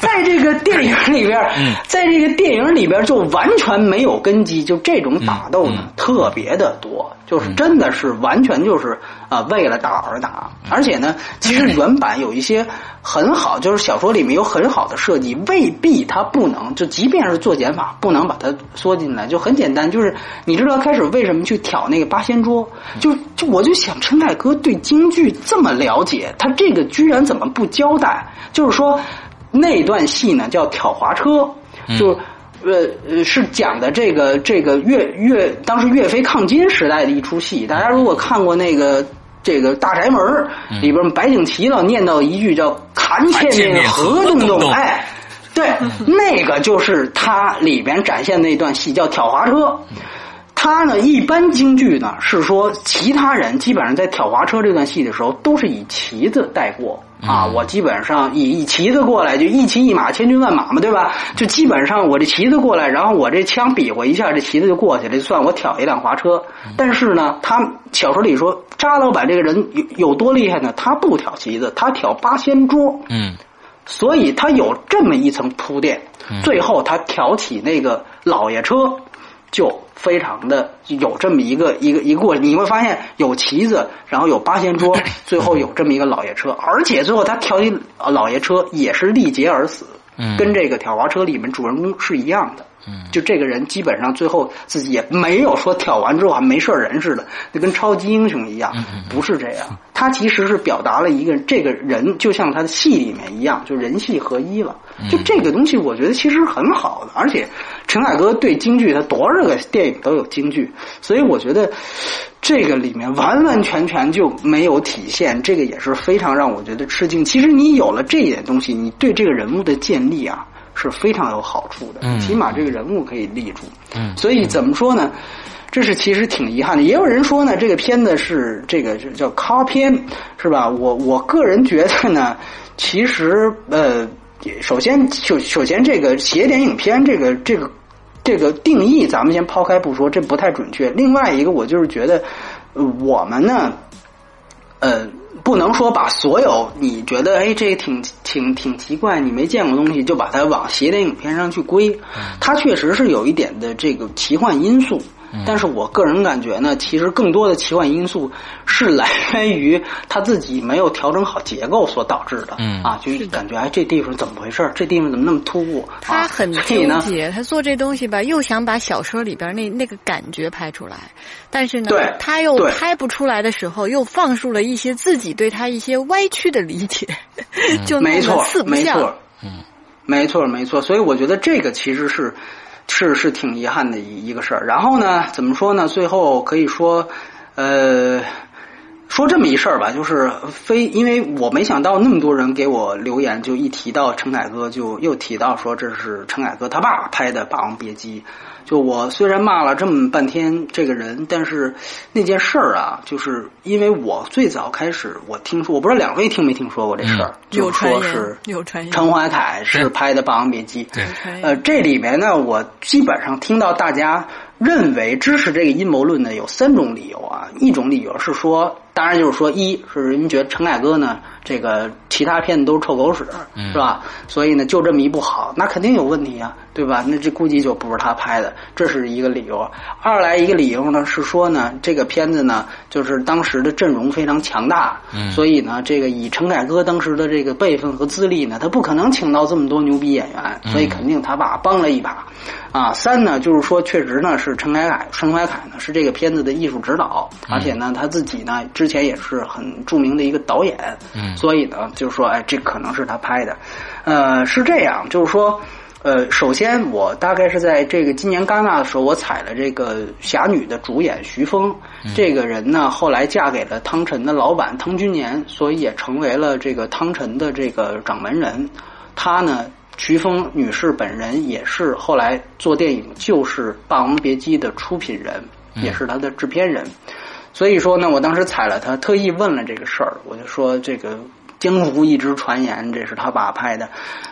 在在这个电影里边，在这个电影里边就完全没有根基，就这种打斗呢特别的多，就是真的是完全就是啊为了打而打，而且呢，其实原版有一些。很好，就是小说里面有很好的设计，未必它不能，就即便是做减法，不能把它缩进来，就很简单，就是你知道开始为什么去挑那个八仙桌，就就我就想陈凯歌对京剧这么了解，他这个居然怎么不交代？就是说那段戏呢叫挑滑车，就呃呃是讲的这个这个岳岳当时岳飞抗金时代的一出戏，大家如果看过那个。这个大宅门里边，白景琦老念叨一句叫“砍千面何东东”，哎，对，那个就是他里边展现那段戏叫挑滑车。他呢，一般京剧呢是说，其他人基本上在挑滑车这段戏的时候，都是以旗子带过啊。我基本上以以旗子过来，就一骑一马，千军万马嘛，对吧？就基本上我这旗子过来，然后我这枪比划一下，这旗子就过去了，就算我挑一辆滑车。但是呢，他小说里说，扎老板这个人有有多厉害呢？他不挑旗子，他挑八仙桌。嗯，所以他有这么一层铺垫。最后他挑起那个老爷车。就非常的有这么一个一个一个过程，你会发现有旗子，然后有八仙桌，[laughs] 最后有这么一个老爷车，而且最后他挑一老爷车也是力竭而死，跟这个挑滑车里面主人公是一样的。就这个人基本上最后自己也没有说挑完之后还没事人似的，就跟超级英雄一样，不是这样。他其实是表达了一个这个人就像他的戏里面一样，就人戏合一了。就这个东西，我觉得其实很好的，而且。陈凯歌对京剧，他多少个电影都有京剧，所以我觉得这个里面完完全全就没有体现，这个也是非常让我觉得吃惊。其实你有了这一点东西，你对这个人物的建立啊是非常有好处的，起码这个人物可以立住。嗯，所以怎么说呢？这是其实挺遗憾的。也有人说呢，这个片子是这个叫咖片，是吧？我我个人觉得呢，其实呃，首先首首先这个邪典影片，这个这个。这个定义咱们先抛开不说，这不太准确。另外一个，我就是觉得，我们呢，呃，不能说把所有你觉得哎，这个挺挺挺奇怪，你没见过东西，就把它往邪典影片上去归。它确实是有一点的这个奇幻因素。但是我个人感觉呢，其实更多的奇幻因素是来源于他自己没有调整好结构所导致的。嗯啊，就感觉哎，这地方怎么回事？这地方怎么那么突兀？他很纠结，他做这东西吧，又想把小说里边那那个感觉拍出来，但是呢，他又拍不出来的时候，又放入了一些自己对他一些歪曲的理解，[laughs] 就没错，没错，嗯，没错，没错。所以我觉得这个其实是。是是挺遗憾的一一个事儿，然后呢，怎么说呢？最后可以说，呃，说这么一事儿吧，就是非因为我没想到那么多人给我留言，就一提到陈凯歌，就又提到说这是陈凯歌他爸拍的《霸王别姬》。就我虽然骂了这么半天这个人，但是那件事儿啊，就是因为我最早开始我听说，我不知道两位听没听说过这事儿，就说是陈怀凯是拍的《霸王别姬》。对，呃，这里面呢，我基本上听到大家认为支持这个阴谋论的有三种理由啊，一种理由是说，当然就是说，一是人觉得陈凯歌呢。这个其他片子都是臭狗屎，是吧？所以呢，就这么一部好，那肯定有问题啊，对吧？那这估计就不是他拍的，这是一个理由。二来一个理由呢是说呢，这个片子呢，就是当时的阵容非常强大，所以呢，这个以陈凯歌当时的这个辈分和资历呢，他不可能请到这么多牛逼演员，所以肯定他爸帮了一把。啊，三呢，就是说确实呢是陈凯凯，陈凯凯呢是这个片子的艺术指导，而且呢他自己呢之前也是很著名的一个导演。嗯所以呢，就是说，哎，这可能是他拍的，呃，是这样，就是说，呃，首先我大概是在这个今年戛纳的时候，我采了这个侠女的主演徐峰，这个人呢，后来嫁给了汤臣的老板汤君年，所以也成为了这个汤臣的这个掌门人。他呢，徐峰女士本人也是后来做电影就是《霸王别姬》的出品人，也是他的制片人。所以说呢，我当时踩了他，特意问了这个事儿，我就说这个江湖一直传言这是他爸拍的。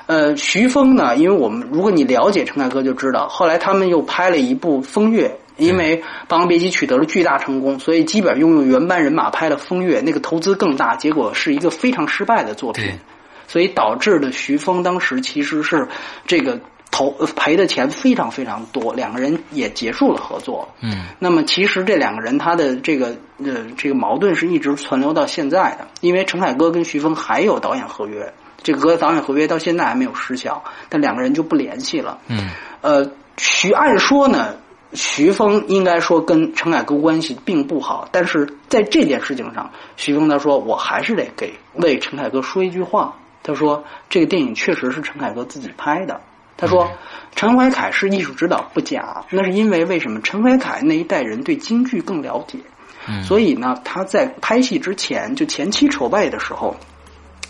呃，徐峰呢，因为我们如果你了解陈凯歌就知道，后来他们又拍了一部《风月》，因为《霸王别姬》取得了巨大成功，所以基本用用原班人马拍了《风月》，那个投资更大，结果是一个非常失败的作品，所以导致的徐峰当时其实是这个。投赔的钱非常非常多，两个人也结束了合作。嗯，那么其实这两个人他的这个呃这个矛盾是一直存留到现在的，因为陈凯歌跟徐峰还有导演合约，这个导演合约到现在还没有失效，但两个人就不联系了。嗯，呃，徐按说呢，徐峰应该说跟陈凯歌关系并不好，但是在这件事情上，徐峰他说我还是得给为陈凯歌说一句话，他说这个电影确实是陈凯歌自己拍的。他说：“陈怀凯是艺术指导不假，那是因为为什么？陈怀凯那一代人对京剧更了解，所以呢，他在拍戏之前就前期筹备的时候，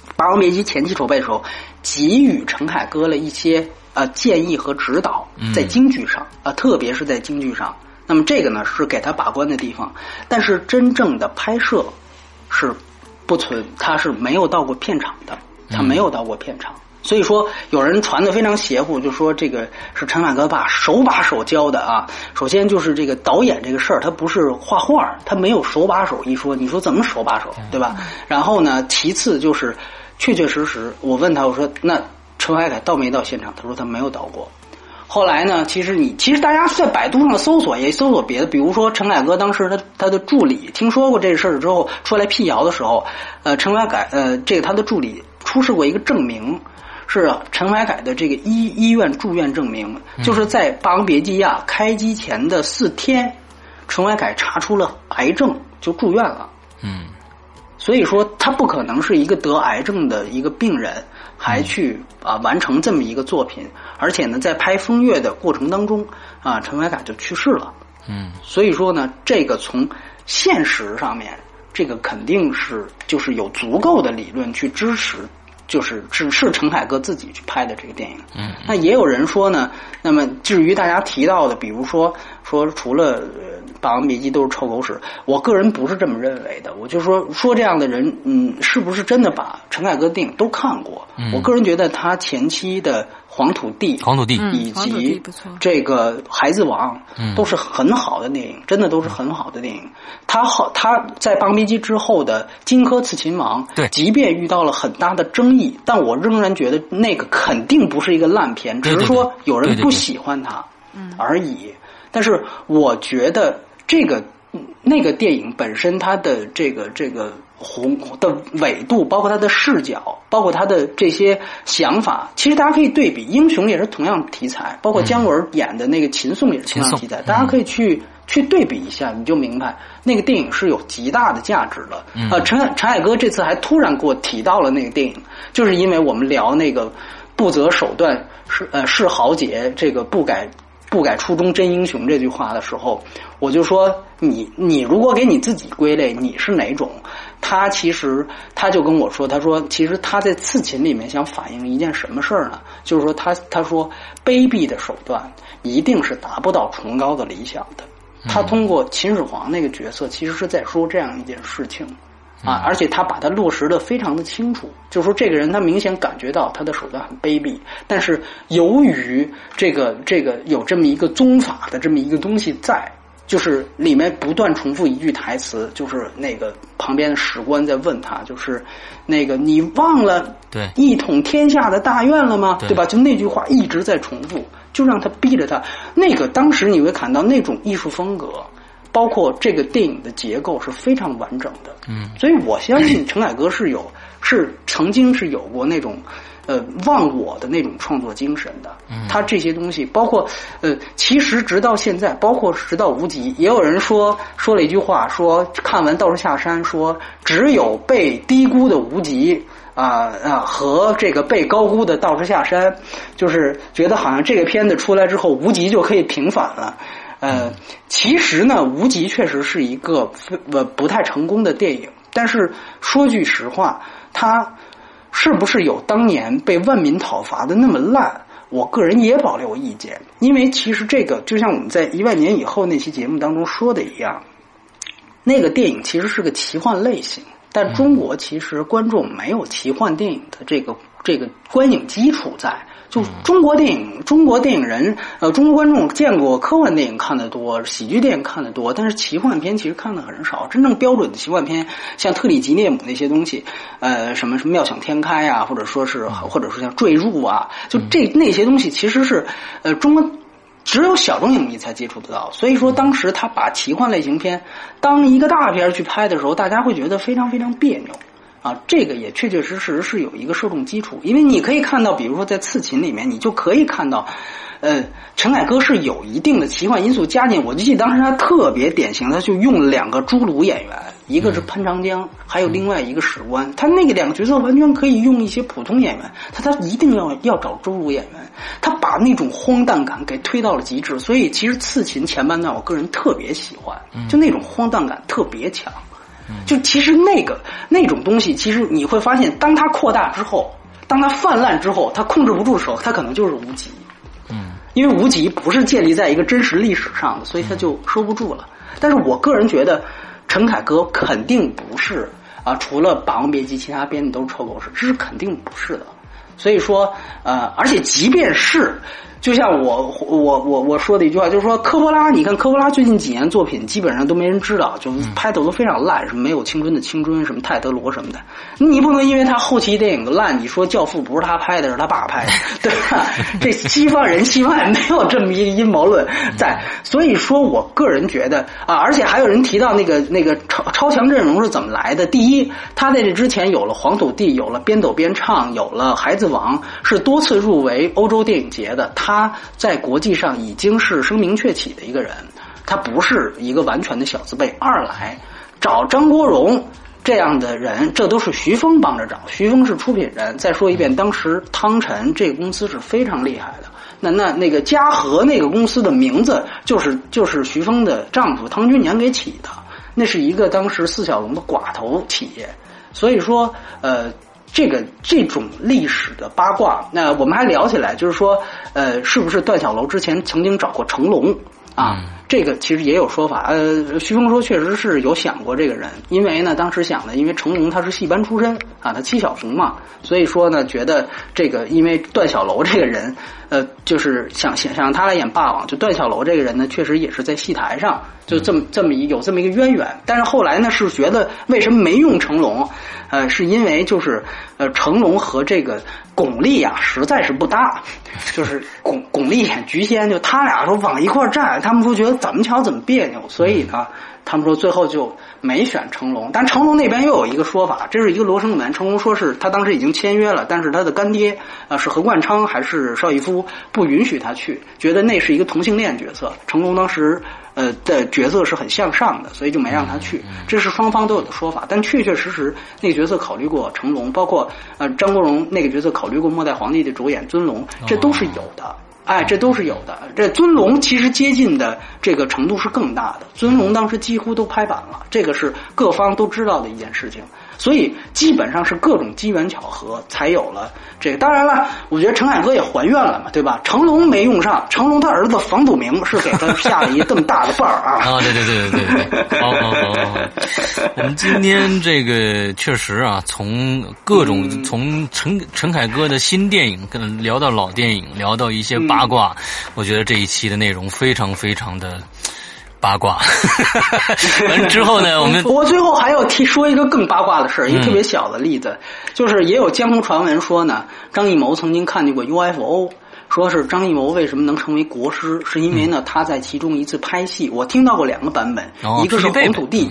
《霸王别姬》前期筹备的时候，给予陈凯歌了一些呃建议和指导，在京剧上啊，特别是在京剧上。那么这个呢是给他把关的地方，但是真正的拍摄是不存，他是没有到过片场的，他没有到过片场。所以说，有人传的非常邪乎，就说这个是陈凯歌把手把手教的啊。首先就是这个导演这个事儿，他不是画画，他没有手把手一说。你说怎么手把手，[laughs] 对吧？然后呢，其次就是确确实实，我问他，我说那陈凯凯到没到现场？他说他没有到过。后来呢，其实你其实大家在百度上搜索也搜索别的，比如说陈凯歌当时他他的助理听说过这事儿之后出来辟谣的时候，呃，陈凯凯呃这个他的助理出示过一个证明。是啊陈怀凯的这个医医院住院证明，就是在《霸王别姬》呀开机前的四天，陈怀凯查出了癌症就住院了。嗯，所以说他不可能是一个得癌症的一个病人，还去啊完成这么一个作品，而且呢，在拍《风月》的过程当中啊，陈怀凯就去世了。嗯，所以说呢，这个从现实上面，这个肯定是就是有足够的理论去支持。就是只是陈凯歌自己去拍的这个电影，嗯，那也有人说呢。那么至于大家提到的，比如说说除了《霸王别姬》都是臭狗屎，我个人不是这么认为的。我就说说这样的人，嗯，是不是真的把陈凯歌电影都看过？我个人觉得他前期的。黄土地，黄土地，以及这个孩子王，都是很好的电影，真的都是很好的电影。他好，他在《霸王别姬》之后的《荆轲刺秦王》，对，即便遇到了很大的争议，但我仍然觉得那个肯定不是一个烂片，只是说有人不喜欢它而已。但是我觉得这个那个电影本身，它的这个这个。宏的纬度，包括他的视角，包括他的这些想法，其实大家可以对比。英雄也是同样题材，包括姜文演的那个秦颂也是同样题材，大家可以去去对比一下，你就明白那个电影是有极大的价值的。呃，陈陈凯歌这次还突然给我提到了那个电影，就是因为我们聊那个不择手段是呃是豪杰，这个不改。不改初衷真英雄这句话的时候，我就说你你如果给你自己归类，你是哪种？他其实他就跟我说，他说其实他在刺秦里面想反映一件什么事儿呢？就是说他他说卑鄙的手段一定是达不到崇高的理想的。他通过秦始皇那个角色，其实是在说这样一件事情。啊！而且他把它落实的非常的清楚，就是说这个人他明显感觉到他的手段很卑鄙，但是由于这个这个有这么一个宗法的这么一个东西在，就是里面不断重复一句台词，就是那个旁边的史官在问他，就是那个你忘了对一统天下的大愿了吗？对吧？就那句话一直在重复，就让他逼着他。那个当时你会看到那种艺术风格。包括这个电影的结构是非常完整的，嗯，所以我相信陈凯歌是有是曾经是有过那种呃忘我的那种创作精神的，嗯，他这些东西包括呃，其实直到现在，包括直到无极，也有人说说了一句话，说看完《道士下山》，说只有被低估的无极啊啊和这个被高估的《道士下山》，就是觉得好像这个片子出来之后，无极就可以平反了。呃，其实呢，《无极》确实是一个呃不太成功的电影。但是说句实话，它是不是有当年被万民讨伐的那么烂？我个人也保留意见。因为其实这个就像我们在一万年以后那期节目当中说的一样，那个电影其实是个奇幻类型，但中国其实观众没有奇幻电影的这个这个观影基础在。就中国电影，中国电影人，呃，中国观众见过科幻电影看的多，喜剧电影看的多，但是奇幻片其实看的很少。真正标准的奇幻片，像特里吉涅姆那些东西，呃，什么什么妙想天开啊，或者说是，或者说像坠入啊，就这那些东西，其实是呃，中国只有小众影迷才接触得到。所以说，当时他把奇幻类型片当一个大片去拍的时候，大家会觉得非常非常别扭。啊，这个也确确实实是有一个受众基础，因为你可以看到，比如说在《刺秦》里面，你就可以看到，呃，陈凯歌是有一定的奇幻因素加进。我就记得当时他特别典型，他就用了两个侏儒演员，一个是潘长江，还有另外一个史官。他那个两个角色完全可以用一些普通演员，他他一定要要找侏儒演员，他把那种荒诞感给推到了极致。所以其实《刺秦》前半段，我个人特别喜欢，就那种荒诞感特别强。就其实那个那种东西，其实你会发现，当它扩大之后，当它泛滥之后，它控制不住的时候，它可能就是无极。嗯，因为无极不是建立在一个真实历史上的，所以它就收不住了。但是我个人觉得，陈凯歌肯定不是啊，除了《霸王别姬》，其他编的都是臭狗屎，这是肯定不是的。所以说，呃，而且即便是。就像我我我我说的一句话，就是说科波拉，你看科波拉最近几年作品基本上都没人知道，就拍的都非常烂，什么没有青春的青春，什么泰德罗什么的。你不能因为他后期电影的烂，你说教父不是他拍的，是他爸拍的，对吧？这西方人西方也没有这么一个阴谋论在。所以说我个人觉得啊，而且还有人提到那个那个超超强阵容是怎么来的？第一，他在这之前有了黄土地，有了边走边唱，有了孩子王，是多次入围欧洲电影节的。他他在国际上已经是声名鹊起的一个人，他不是一个完全的小字辈。二来找张国荣这样的人，这都是徐峰帮着找，徐峰是出品人。再说一遍，当时汤臣这个公司是非常厉害的。那那那个嘉禾那个公司的名字就是就是徐峰的丈夫汤君年给起的，那是一个当时四小龙的寡头企业。所以说，呃。这个这种历史的八卦，那我们还聊起来，就是说，呃，是不是段小楼之前曾经找过成龙啊？这个其实也有说法。呃，徐峰说确实是有想过这个人，因为呢，当时想的，因为成龙他是戏班出身啊，他七小龄嘛，所以说呢，觉得这个因为段小楼这个人，呃，就是想想想让他来演霸王，就段小楼这个人呢，确实也是在戏台上就这么这么一有这么一个渊源。但是后来呢，是觉得为什么没用成龙？呃，是因为就是呃，成龙和这个巩俐啊，实在是不搭。就是巩巩俐演菊仙，就他俩说往一块站，他们说觉得怎么瞧怎么别扭，所以呢，他们说最后就没选成龙。但成龙那边又有一个说法，这是一个罗生门。成龙说是他当时已经签约了，但是他的干爹啊是何冠昌还是邵逸夫不允许他去，觉得那是一个同性恋角色。成龙当时。呃，的角色是很向上的，所以就没让他去。这是双方都有的说法，但确确实实那个角色考虑过成龙，包括呃张国荣那个角色考虑过末代皇帝的主演尊龙，这都是有的。哎，这都是有的。这尊龙其实接近的这个程度是更大的，尊龙当时几乎都拍板了，这个是各方都知道的一件事情。所以基本上是各种机缘巧合才有了这个。当然了，我觉得陈凯歌也还愿了嘛，对吧？成龙没用上，成龙他儿子房祖名是给他下了一这么大的绊儿啊！[laughs] 啊，对对对对对对，好好好好。我们今天这个确实啊，从各种从陈陈凯歌的新电影跟聊到老电影，聊到一些八卦，我觉得这一期的内容非常非常的。八卦，[laughs] 完之后呢？[laughs] 我们我最后还要提说一个更八卦的事儿，一个特别小的例子，就是也有江湖传闻说呢，张艺谋曾经看见过 UFO，说是张艺谋为什么能成为国师，是因为呢他在其中一次拍戏，我听到过两个版本，一个是黄土地。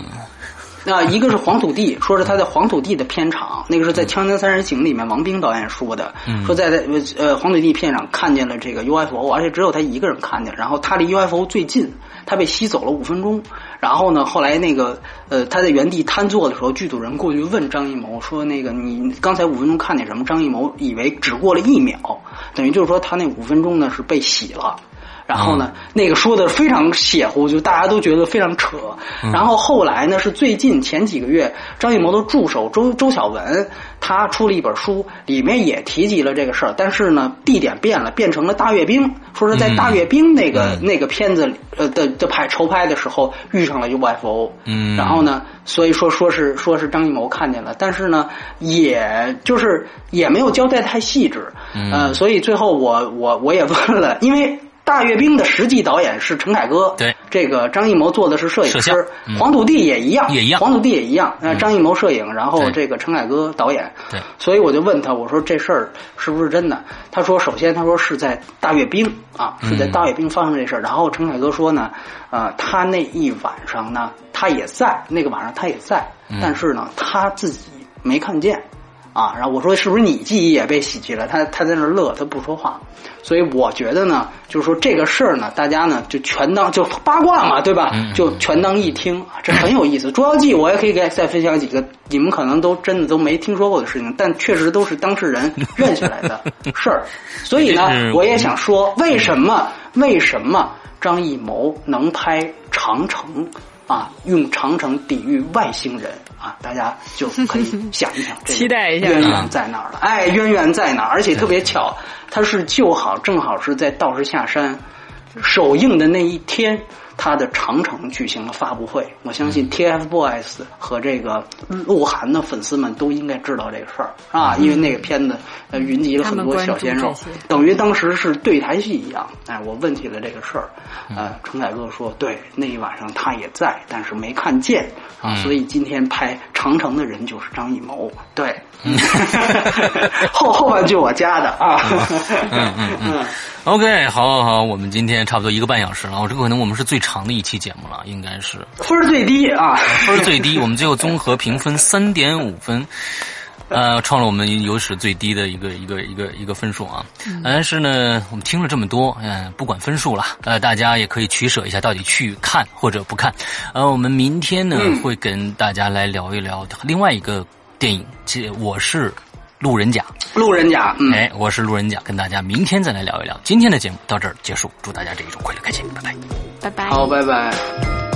那一个是黄土地，说是他在黄土地的片场，那个是在《锵锵三人行》里面王冰导演说的，说在在呃黄土地片场看见了这个 UFO，而且只有他一个人看见，然后他离 UFO 最近，他被吸走了五分钟，然后呢，后来那个呃他在原地瘫坐的时候，剧组人过去问张艺谋说：“那个你刚才五分钟看见什么？”张艺谋以为只过了一秒，等于就是说他那五分钟呢是被洗了。然后呢，那个说的非常邪乎，就大家都觉得非常扯。然后后来呢，是最近前几个月，张艺谋的助手周周晓文他出了一本书，里面也提及了这个事儿，但是呢，地点变了，变成了大阅兵，说是在大阅兵那个那个片子呃的的拍筹拍的时候遇上了 UFO。嗯。然后呢，所以说说是说是张艺谋看见了，但是呢，也就是也没有交代太细致。嗯。呃，所以最后我我我也问了，因为。大阅兵的实际导演是陈凯歌，对，这个张艺谋做的是摄影师，黄土地也一样，也一样，黄土地也一样。那张艺谋摄影，然后这个陈凯歌导演，对，所以我就问他，我说这事儿是不是真的？他说，首先他说是在大阅兵啊，是在大阅兵发生这事儿。然后陈凯歌说呢，呃，他那一晚上呢，他也在那个晚上他也在，但是呢，他自己没看见。啊，然后我说是不是你记忆也被洗去了？他他在那乐，他不说话。所以我觉得呢，就是说这个事儿呢，大家呢就全当就八卦嘛，对吧？就全当一听，这很有意思。《捉妖记》我也可以给再分享几个你们可能都真的都没听说过的事情，但确实都是当事人认下来的事儿。所以呢，[laughs] 我也想说，为什么为什么张艺谋能拍《长城》啊？用长城抵御外星人？啊，大家就可以想一想，[laughs] 期待一下渊源在哪儿了？[laughs] 哎，渊源在哪儿？而且特别巧，它是就好，正好是在道士下山首映的那一天。他的长城举行了发布会，我相信 TFBOYS 和这个鹿晗的粉丝们都应该知道这个事儿啊，因为那个片子呃云集了很多小鲜肉，等于当时是对台戏一样。哎，我问起了这个事儿，呃，陈凯歌说，对，那一晚上他也在，但是没看见啊，所以今天拍长城的人就是张艺谋。对，[laughs] 后后半句我加的啊。嗯嗯嗯。[laughs] OK，好，好，好，我们今天差不多一个半小时了，我这个可能我们是最长的一期节目了，应该是分最低啊，分最低，我们最后综合评分三点五分，呃，创了我们有史最低的一个一个一个一个分数啊。但是呢，我们听了这么多，嗯，不管分数了，呃，大家也可以取舍一下，到底去看或者不看。呃，我们明天呢会跟大家来聊一聊另外一个电影，这我是。路人甲，路人甲，哎，我是路人甲，跟大家明天再来聊一聊。今天的节目到这儿结束，祝大家这一周快乐开心，拜拜，拜拜，好，拜拜。